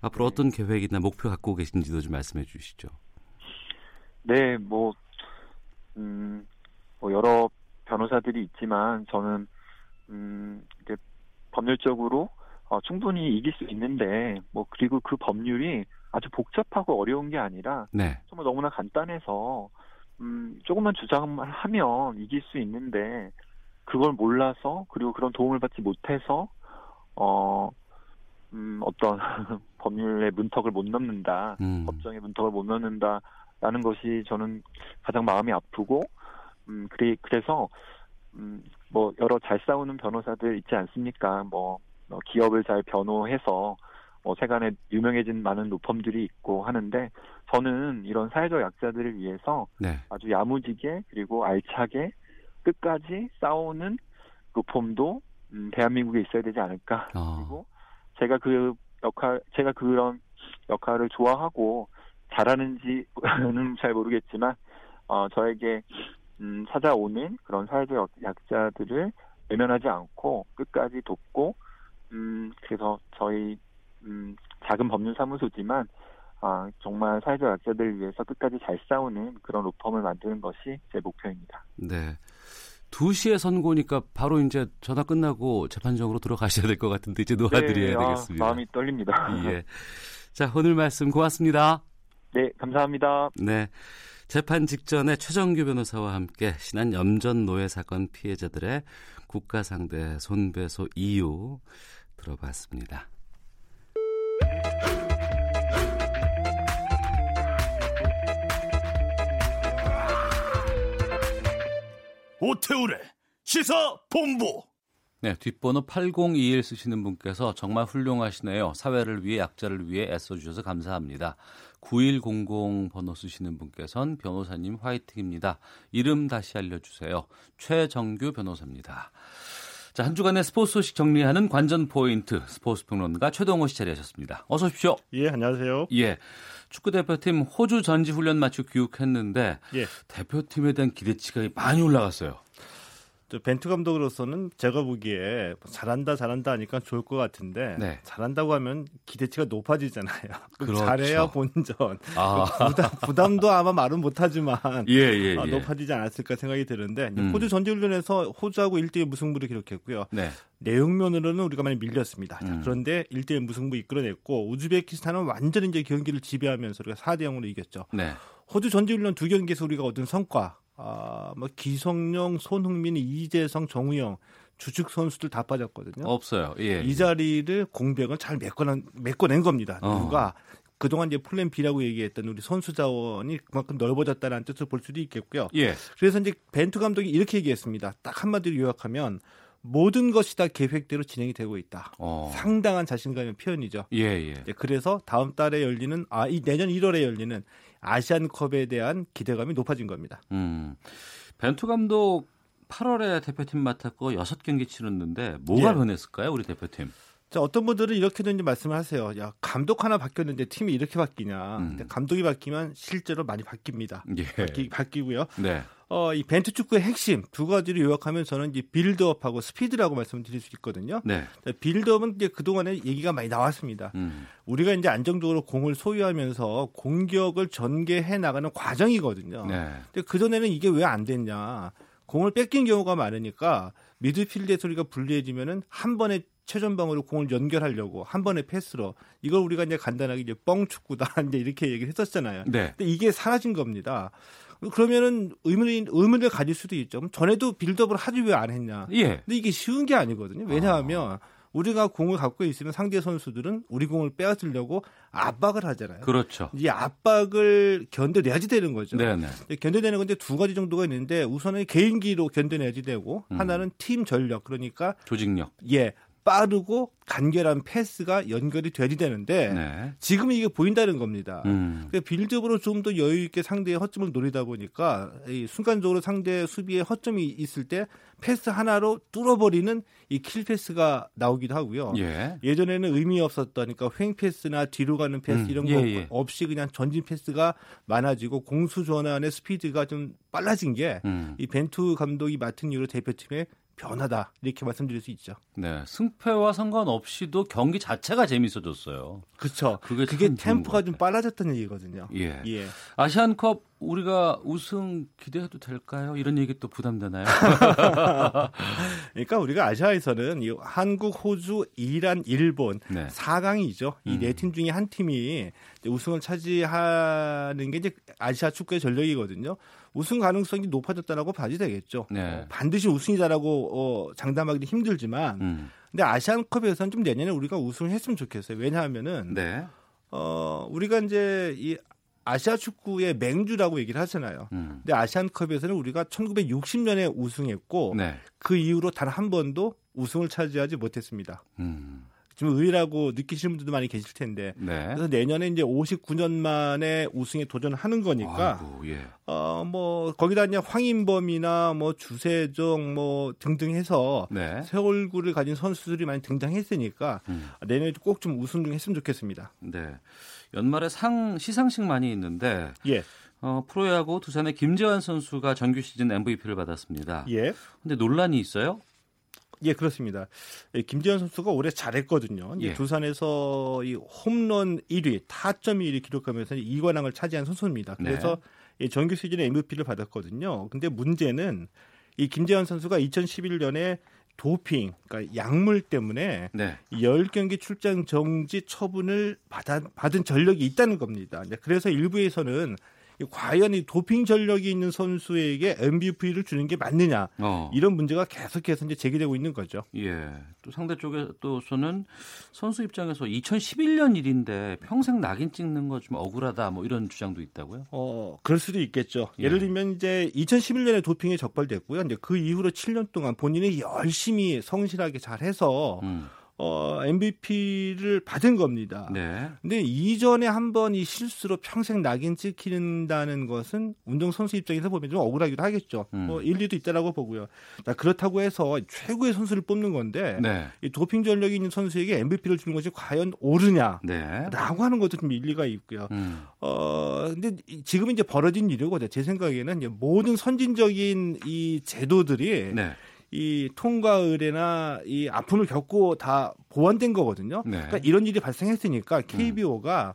앞으로 어떤 계획이나 목표 갖고 계신지도 좀 말씀해 주시죠. 네, 뭐, 음, 뭐 여러 변호사들이 있지만 저는 음, 이제 법률적으로 어, 충분히 이길 수 있는데 뭐 그리고 그 법률이 아주 복잡하고 어려운 게 아니라 네. 정말 너무나 간단해서 음, 조금만 주장을 하면 이길 수 있는데 그걸 몰라서 그리고 그런 도움을 받지 못해서 어 음, 어떤 (laughs) 법률의 문턱을 못 넘는다, 음. 법정의 문턱을 못 넘는다 라는 것이 저는 가장 마음이 아프고, 음, 그래, 그래서, 음, 뭐, 여러 잘 싸우는 변호사들 있지 않습니까? 뭐, 어, 기업을 잘 변호해서, 뭐, 세간에 유명해진 많은 로펌들이 있고 하는데, 저는 이런 사회적 약자들을 위해서 네. 아주 야무지게, 그리고 알차게, 끝까지 싸우는 로펌도, 음, 대한민국에 있어야 되지 않을까. 어. 그리고 제가 그 역할, 제가 그런 역할을 좋아하고 잘하는지는 (laughs) 잘 모르겠지만, 어, 저에게, 음, 찾아오는 그런 사회적 약- 약자들을 외면하지 않고 끝까지 돕고, 음, 그래서 저희, 음, 작은 법률사무소지만, 아, 정말 사회적 약자들을 위해서 끝까지 잘 싸우는 그런 로펌을 만드는 것이 제 목표입니다. 네. 2시에 선고니까 바로 이제 전화 끝나고 재판정으로 들어가셔야 될 것 같은데 이제 놓아드려야 네, 아, 되겠습니다. 마음이 떨립니다. 예. 자, 오늘 말씀 고맙습니다. 네, 감사합니다. 네. 재판 직전에 최정규 변호사와 함께 신한 염전 노예 사건 피해자들의 국가 상대 손배소 이유 들어봤습니다. 오태우래 시사 본부. 네, 뒷번호 8021 쓰시는 분께서 정말 훌륭하시네요. 사회를 위해 약자를 위해 애써주셔서 감사합니다. 9100 번호 쓰시는 분께서는 변호사님 화이팅입니다. 이름 다시 알려주세요. 최정규 변호사입니다. 자, 한 주간의 스포츠 소식 정리하는 관전 포인트 스포츠 평론가 최동호 씨 자리하셨습니다. 어서 오십시오. 예, 안녕하세요. 예. 축구 대표팀 호주 전지 훈련 마치고 귀국했는데 예. 대표팀에 대한 기대치가 많이 올라갔어요. 저 벤투 감독으로서는 제가 보기에 뭐 잘한다 잘한다 하니까 좋을 것 같은데 네. 잘한다고 하면 기대치가 높아지잖아요. (laughs) 그럼 그렇죠. 잘해야 본전. 아. 부담, 도 아마 말은 못하지만 예, 예, 아, 예. 높아지지 않았을까 생각이 드는데 음. 호주 전지훈련에서 호주하고 1대1 무승부를 기록했고요. 네. 내용면으로는 우리가 많이 밀렸습니다. 자, 음. 그런데 1대1 무승부 이끌어냈고 우즈베키스탄은 완전히 이제 경기를 지배하면서 우리가 4대 0으로 이겼죠. 네. 호주 전지훈련 두 경기에서 우리가 얻은 성과, 아, 뭐 기성용, 손흥민, 이재성, 정우영 주축 선수들 다 빠졌거든요. 없어요. 예. 이 자리를 공백을 잘 메꿔낸, 메꿔낸 겁니다. 어. 누가 그동안 이제 플랜 B라고 얘기했던 우리 선수 자원이 그만큼 넓어졌다는 뜻을 볼 수도 있겠고요. 예. 그래서 이제 벤투 감독이 이렇게 얘기했습니다. 딱 한마디로 요약하면 모든 것이 다 계획대로 진행이 되고 있다. 어. 상당한 자신감의 표현이죠. 예, 예. 그래서 다음 달에 열리는 아, 이 내년 1월에 열리는 아시안컵에 대한 기대감이 높아진 겁니다. 음. 벤투 감독 8월에 대표팀 맡았고 6경기 치렀는데 뭐가 예. 변했을까요? 우리 대표팀. 자, 어떤 분들은 이렇게도 이제 말씀을 하세요. 야, 감독 하나 바뀌었는데 팀이 이렇게 바뀌냐. 근데 감독이 바뀌면 실제로 많이 바뀝니다. 음. 예. 바뀌, 바뀌 고요. 네. 어, 이 벤투 축구의 핵심 두 가지를 요약하면 저는 이제 빌드업하고 스피드라고 말씀을 드릴 수 있거든요. 네. 자, 빌드업은 이제 그동안에 얘기가 많이 나왔습니다. 음. 우리가 이제 안정적으로 공을 소유하면서 공격을 전개해 나가는 과정이거든요. 네. 근데 그전에는 이게 왜 안 됐냐. 공을 뺏긴 경우가 많으니까 미드필드에서 우리가 불리해지면은 한 번에 최전방으로 공을 연결하려고 한 번에 패스로 이걸 우리가 이제 간단하게 이제 뻥 축구다 (laughs) 이제 이렇게 얘기를 했었잖아요. 네. 근데 이게 사라진 겁니다. 그러면은 의문이 의문을 가질 수도 있죠. 전에도 빌드업을 하지 왜 안 했냐? 예. 근데 이게 쉬운 게 아니거든요. 왜냐하면 우리가 공을 갖고 있으면 상대 선수들은 우리 공을 빼앗으려고 압박을 하잖아요. 그렇죠. 이 압박을 견뎌내야지 되는 거죠. 네네. 견뎌내는 건데 두 가지 정도가 있는데 우선은 개인기로 견뎌내야지 되고 음. 하나는 팀 전력 그러니까 조직력. 예 빠르고 간결한 패스가 연결이 돼야 되는데 네. 지금 이게 보인다는 겁니다. 음. 그러니까 빌드업으로 좀 더 여유 있게 상대의 허점을 노리다 보니까 이 순간적으로 상대 수비에 허점이 있을 때 패스 하나로 뚫어버리는 이 킬 패스가 나오기도 하고요. 예. 예전에는 의미 없었다니까 횡 패스나 뒤로 가는 패스 음, 이런 예, 거 예. 없이 그냥 전진 패스가 많아지고 공수 전환의 스피드가 좀 빨라진 게이 음. 벤투 감독이 맡은 이후로 대표팀의 변화다 이렇게 말씀드릴 수 있죠. 네. 승패와 상관없이도 경기 자체가 재밌어졌어요. 그렇죠. 그게, 그게 템포가 것좀 빨라졌다는 얘기거든요. 예. 예. 아시안컵 우리가 우승 기대해도 될까요? 이런 얘기 또 부담되나요? (laughs) 그러니까 우리가 아시아에서는 이 한국, 호주, 이란, 일본 네. 4강이죠. 이 음. 네팀 중에 한 팀이 우승을 차지하는 게 이제 아시아 축구의 전력이거든요. 우승 가능성이 높아졌다라고 봐도 되겠죠. 네. 어, 반드시 우승이다라고 어, 장담하기 힘들지만, 음. 근데 아시안컵에서는 좀 내년에 우리가 우승을 했으면 좋겠어요. 왜냐하면은 네. 어, 우리가 이제 이 아시아 축구의 맹주라고 얘기를 하잖아요. 음. 근데 아시안컵에서는 우리가 1960년에 우승했고 네. 그 이후로 단 한 번도 우승을 차지하지 못했습니다. 음. 좀 의외라고 느끼시는 분들도 많이 계실 텐데. 네. 그래서 내년에 이제 59년 만에 우승에 도전하는 거니까 아이고, 예. 어뭐 거기다 이제 황인범이나 뭐 주세종 뭐 등등 해서 네. 새 얼굴을 가진 선수들이 많이 등장했으니까 음. 내년에 꼭 좀 우승 좀 했으면 좋겠습니다. 네. 연말에 상 시상식 많이 있는데 예. 어, 프로야구 두산의 김재환 선수가 정규 시즌 MVP를 받았습니다. 예. 근데 논란이 있어요? 예, 그렇습니다. 예, 김재현 선수가 올해 잘했거든요. 예. 두산에서 이 홈런 1위, 타점 1위 기록하면서 2관왕을 차지한 선수입니다. 그래서 이 정규 시즌에 MVP를 받았거든요. 근데 문제는 이 김재현 선수가 2011년에 도핑, 그러니까 약물 때문에 네. 10경기 출장 정지 처분을 받아, 받은 전력이 있다는 겁니다. 그래서 일부에서는 이 과연 이 도핑 전력이 있는 선수에게 MVP를 주는 게 맞느냐 어. 이런 문제가 계속해서 이제 제기되고 있는 거죠. 예. 또 상대 쪽에서는 선수 입장에서 2011년 일인데 평생 낙인 찍는 거 좀 억울하다 뭐 이런 주장도 있다고요? 어, 그럴 수도 있겠죠. 예. 예를 들면 이제 2011년에 도핑이 적발됐고요. 이제 그 이후로 7년 동안 본인이 열심히 성실하게 잘해서 음. 어, MVP를 받은 겁니다. 네. 근데 이전에 한 번 이 실수로 평생 낙인 찍힌다는 것은 운동 선수 입장에서 보면 좀 억울하기도 하겠죠. 음. 뭐 일리도 있다라고 보고요. 자, 그렇다고 해서 최고의 선수를 뽑는 건데 네. 이 도핑 전력이 있는 선수에게 MVP를 주는 것이 과연 옳으냐? 네. 라고 하는 것도 좀 일리가 있고요. 음. 어, 근데 이- 지금 이제 벌어진 일이거든요. 제 생각에는 모든 선진적인 이 제도들이 네. 이 통과 의뢰나 이 아픔을 겪고 다 보완된 거거든요. 네. 그러니까 이런 일이 발생했으니까 KBO가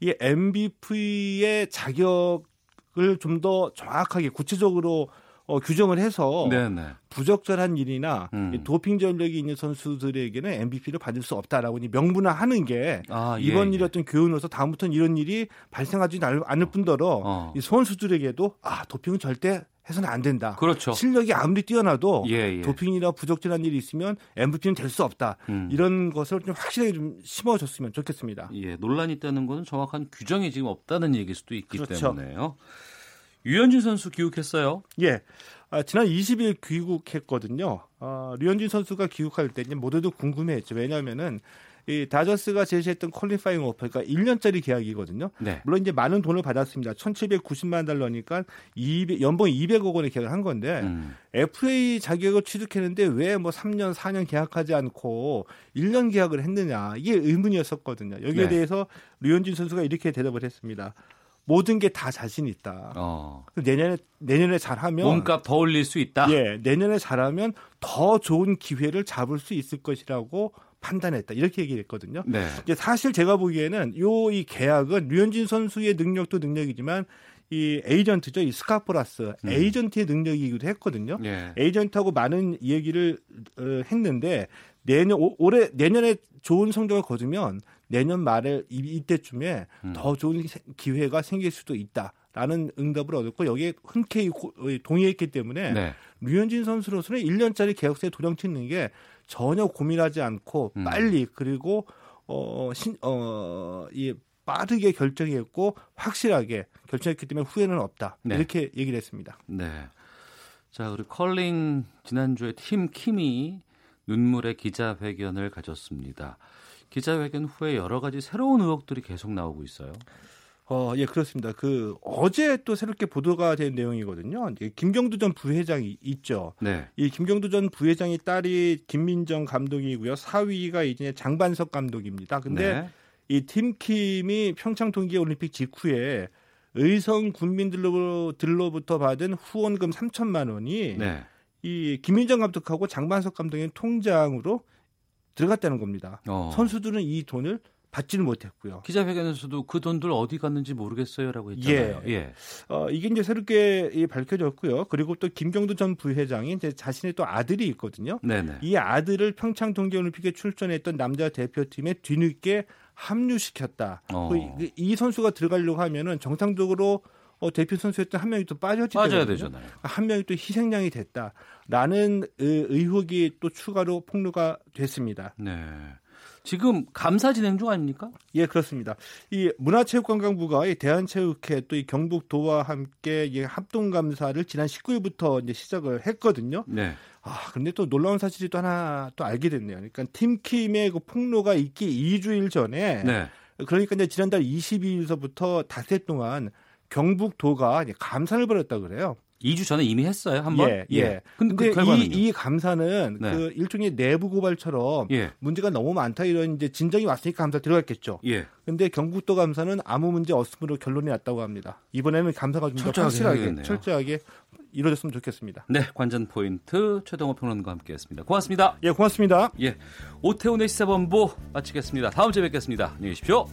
이 MVP의 자격을 좀 더 정확하게 구체적으로 어, 규정을 해서 네, 네. 부적절한 일이나 음. 이 도핑 전력이 있는 선수들에게는 MVP를 받을 수 없다라고 명분화하는 게 아, 예, 이번 예. 일이 어떤 교훈으로서 다음부터는 이런 일이 발생하지 않을- 않을 뿐더러 어. 이 선수들에게도 아 도핑은 절대 해서는 안 된다. 그렇죠. 실력이 아무리 뛰어나도 예, 예. 도핑이나 부적절한 일이 있으면 MVP는 될 수 없다. 음. 이런 것을 좀 확실하게 좀 심어줬으면 좋겠습니다. 예, 논란이 있다는 것은 정확한 규정이 지금 없다는 얘기일 수도 있기 그렇죠. 때문에요. 유현진 선수 귀국했어요. 예. 아, 지난 20일 귀국했거든요. 아, 류현진 선수가 귀국할 때 모두도 궁금해했죠. 왜냐하면은 이 다저스가 제시했던 퀄리파잉 오퍼, 그러니까 1년짜리 계약이거든요. 네. 물론 이제 많은 돈을 받았습니다. 1,790만 달러니까 200, 연봉 200억 원의 계약을 한 건데 음. FA 자격을 취득했는데 왜 뭐 3년, 4년 계약하지 않고 1년 계약을 했느냐 이게 의문이었었거든요. 여기에 네. 대해서 류현진 선수가 이렇게 대답을 했습니다. 모든 게 다 자신 있다. 어. 내년에 내년에 잘하면 몸값 더 올릴 수 있다. 예, 내년에 잘하면 더 좋은 기회를 잡을 수 있을 것이라고 판단했다. 이렇게 얘기했거든요. 네. 이제 사실 제가 보기에는 요 이 계약은 류현진 선수의 능력도 능력이지만 이 에이전트죠. 이 스카포라스 음. 에이전트의 능력이기도 했거든요. 예. 에이전트하고 많은 얘기를 어, 했는데 내년 오- 올해 내년에 좋은 성적을 거두면 내년 말에 이- 이때쯤에 음. 더 좋은 세- 기회가 생길 수도 있다 라는 응답을 얻었고 여기에 흔쾌히 고- 어, 동의했기 때문에 네. 류현진 선수로서는 1년짜리 계약서에 도장 찍는 게 전혀 고민하지 않고 음. 빨리 그리고 어, 신, 어, 이 빠르게 결정했고 확실하게 결정했기 때문에 후회는 없다. 네. 이렇게 얘기를 했습니다. 네. 자, 우리 컬링 지난주에 팀 킴이 눈물의 기자회견을 가졌습니다. 기자회견 후에 여러 가지 새로운 의혹들이 계속 나오고 있어요. 어, 예, 그렇습니다. 그 어제 또 새롭게 보도가 된 내용이거든요. 김경두 전 부회장이 있죠. 네. 이 김경두 전 부회장의 딸이 김민정 감독이고요. 사위가 이제 장반석 감독입니다. 근데 네. 이 팀킴이 평창 동계 올림픽 직후에 의성 군민들로부터 받은 후원금 3천만 원이 네. 이 김민정 감독하고 장반석 감독의 통장으로 들어갔다는 겁니다. 어. 선수들은 이 돈을 받지는 못했고요. 기자회견에서도 그 돈들 어디 갔는지 모르겠어요라고 했잖아요. 예. 어, 이게 이제 새롭게 이 밝혀졌고요. 그리고 또 김경두 전 부회장이 이제 자신의 또 아들이 있거든요. 네네. 이 아들을 평창 동계올림픽에 출전했던 남자 대표팀에 뒤늦게 합류시켰다. 어. 그 이, 이 선수가 들어가려고 하면은 정상적으로 어, 대표 선수였던 한 명이 또 빠졌지 빠져야. 되잖아요. 한 명이 또 희생양이 됐다라는 의- 의혹이 또 추가로 폭로가 됐습니다. 네. 지금 감사 진행 중 아닙니까? 예, 그렇습니다. 이 문화체육관광부가 이 대한체육회 또 이 경북도와 함께 이 합동 감사를 지난 19일부터 이제 시작을 했거든요. 네. 아, 근데 또 놀라운 사실이 또 하나 또 알게 됐네요. 그러니까 팀킴의 그 폭로가 있기 2주일 전에 네. 그러니까 이제 지난달 22일서부터 닷새 동안 경북도가 이제 감사를 벌였다 그래요. 2주 전에 이미 했어요, 한 번? 예, 예. 근데, 근데, 그? 이, 이 감사는 네. 그 일종의 내부 고발처럼 예. 문제가 너무 많다 이런 이제 진정이 왔으니까 감사 들어갔겠죠. 예. 근데 경북도 감사는 아무 문제 없음으로 결론이 났다고 합니다. 이번에는 감사가 좀 더 확실하게 해야겠네요. 철저하게 이루어졌으면 좋겠습니다. 네, 관전 포인트 최동호 평론가와 함께했습니다. 고맙습니다. 예, 고맙습니다. 예, 오태훈의 시사본부 마치겠습니다. 다음 주에 뵙겠습니다. 안녕히 계십시오.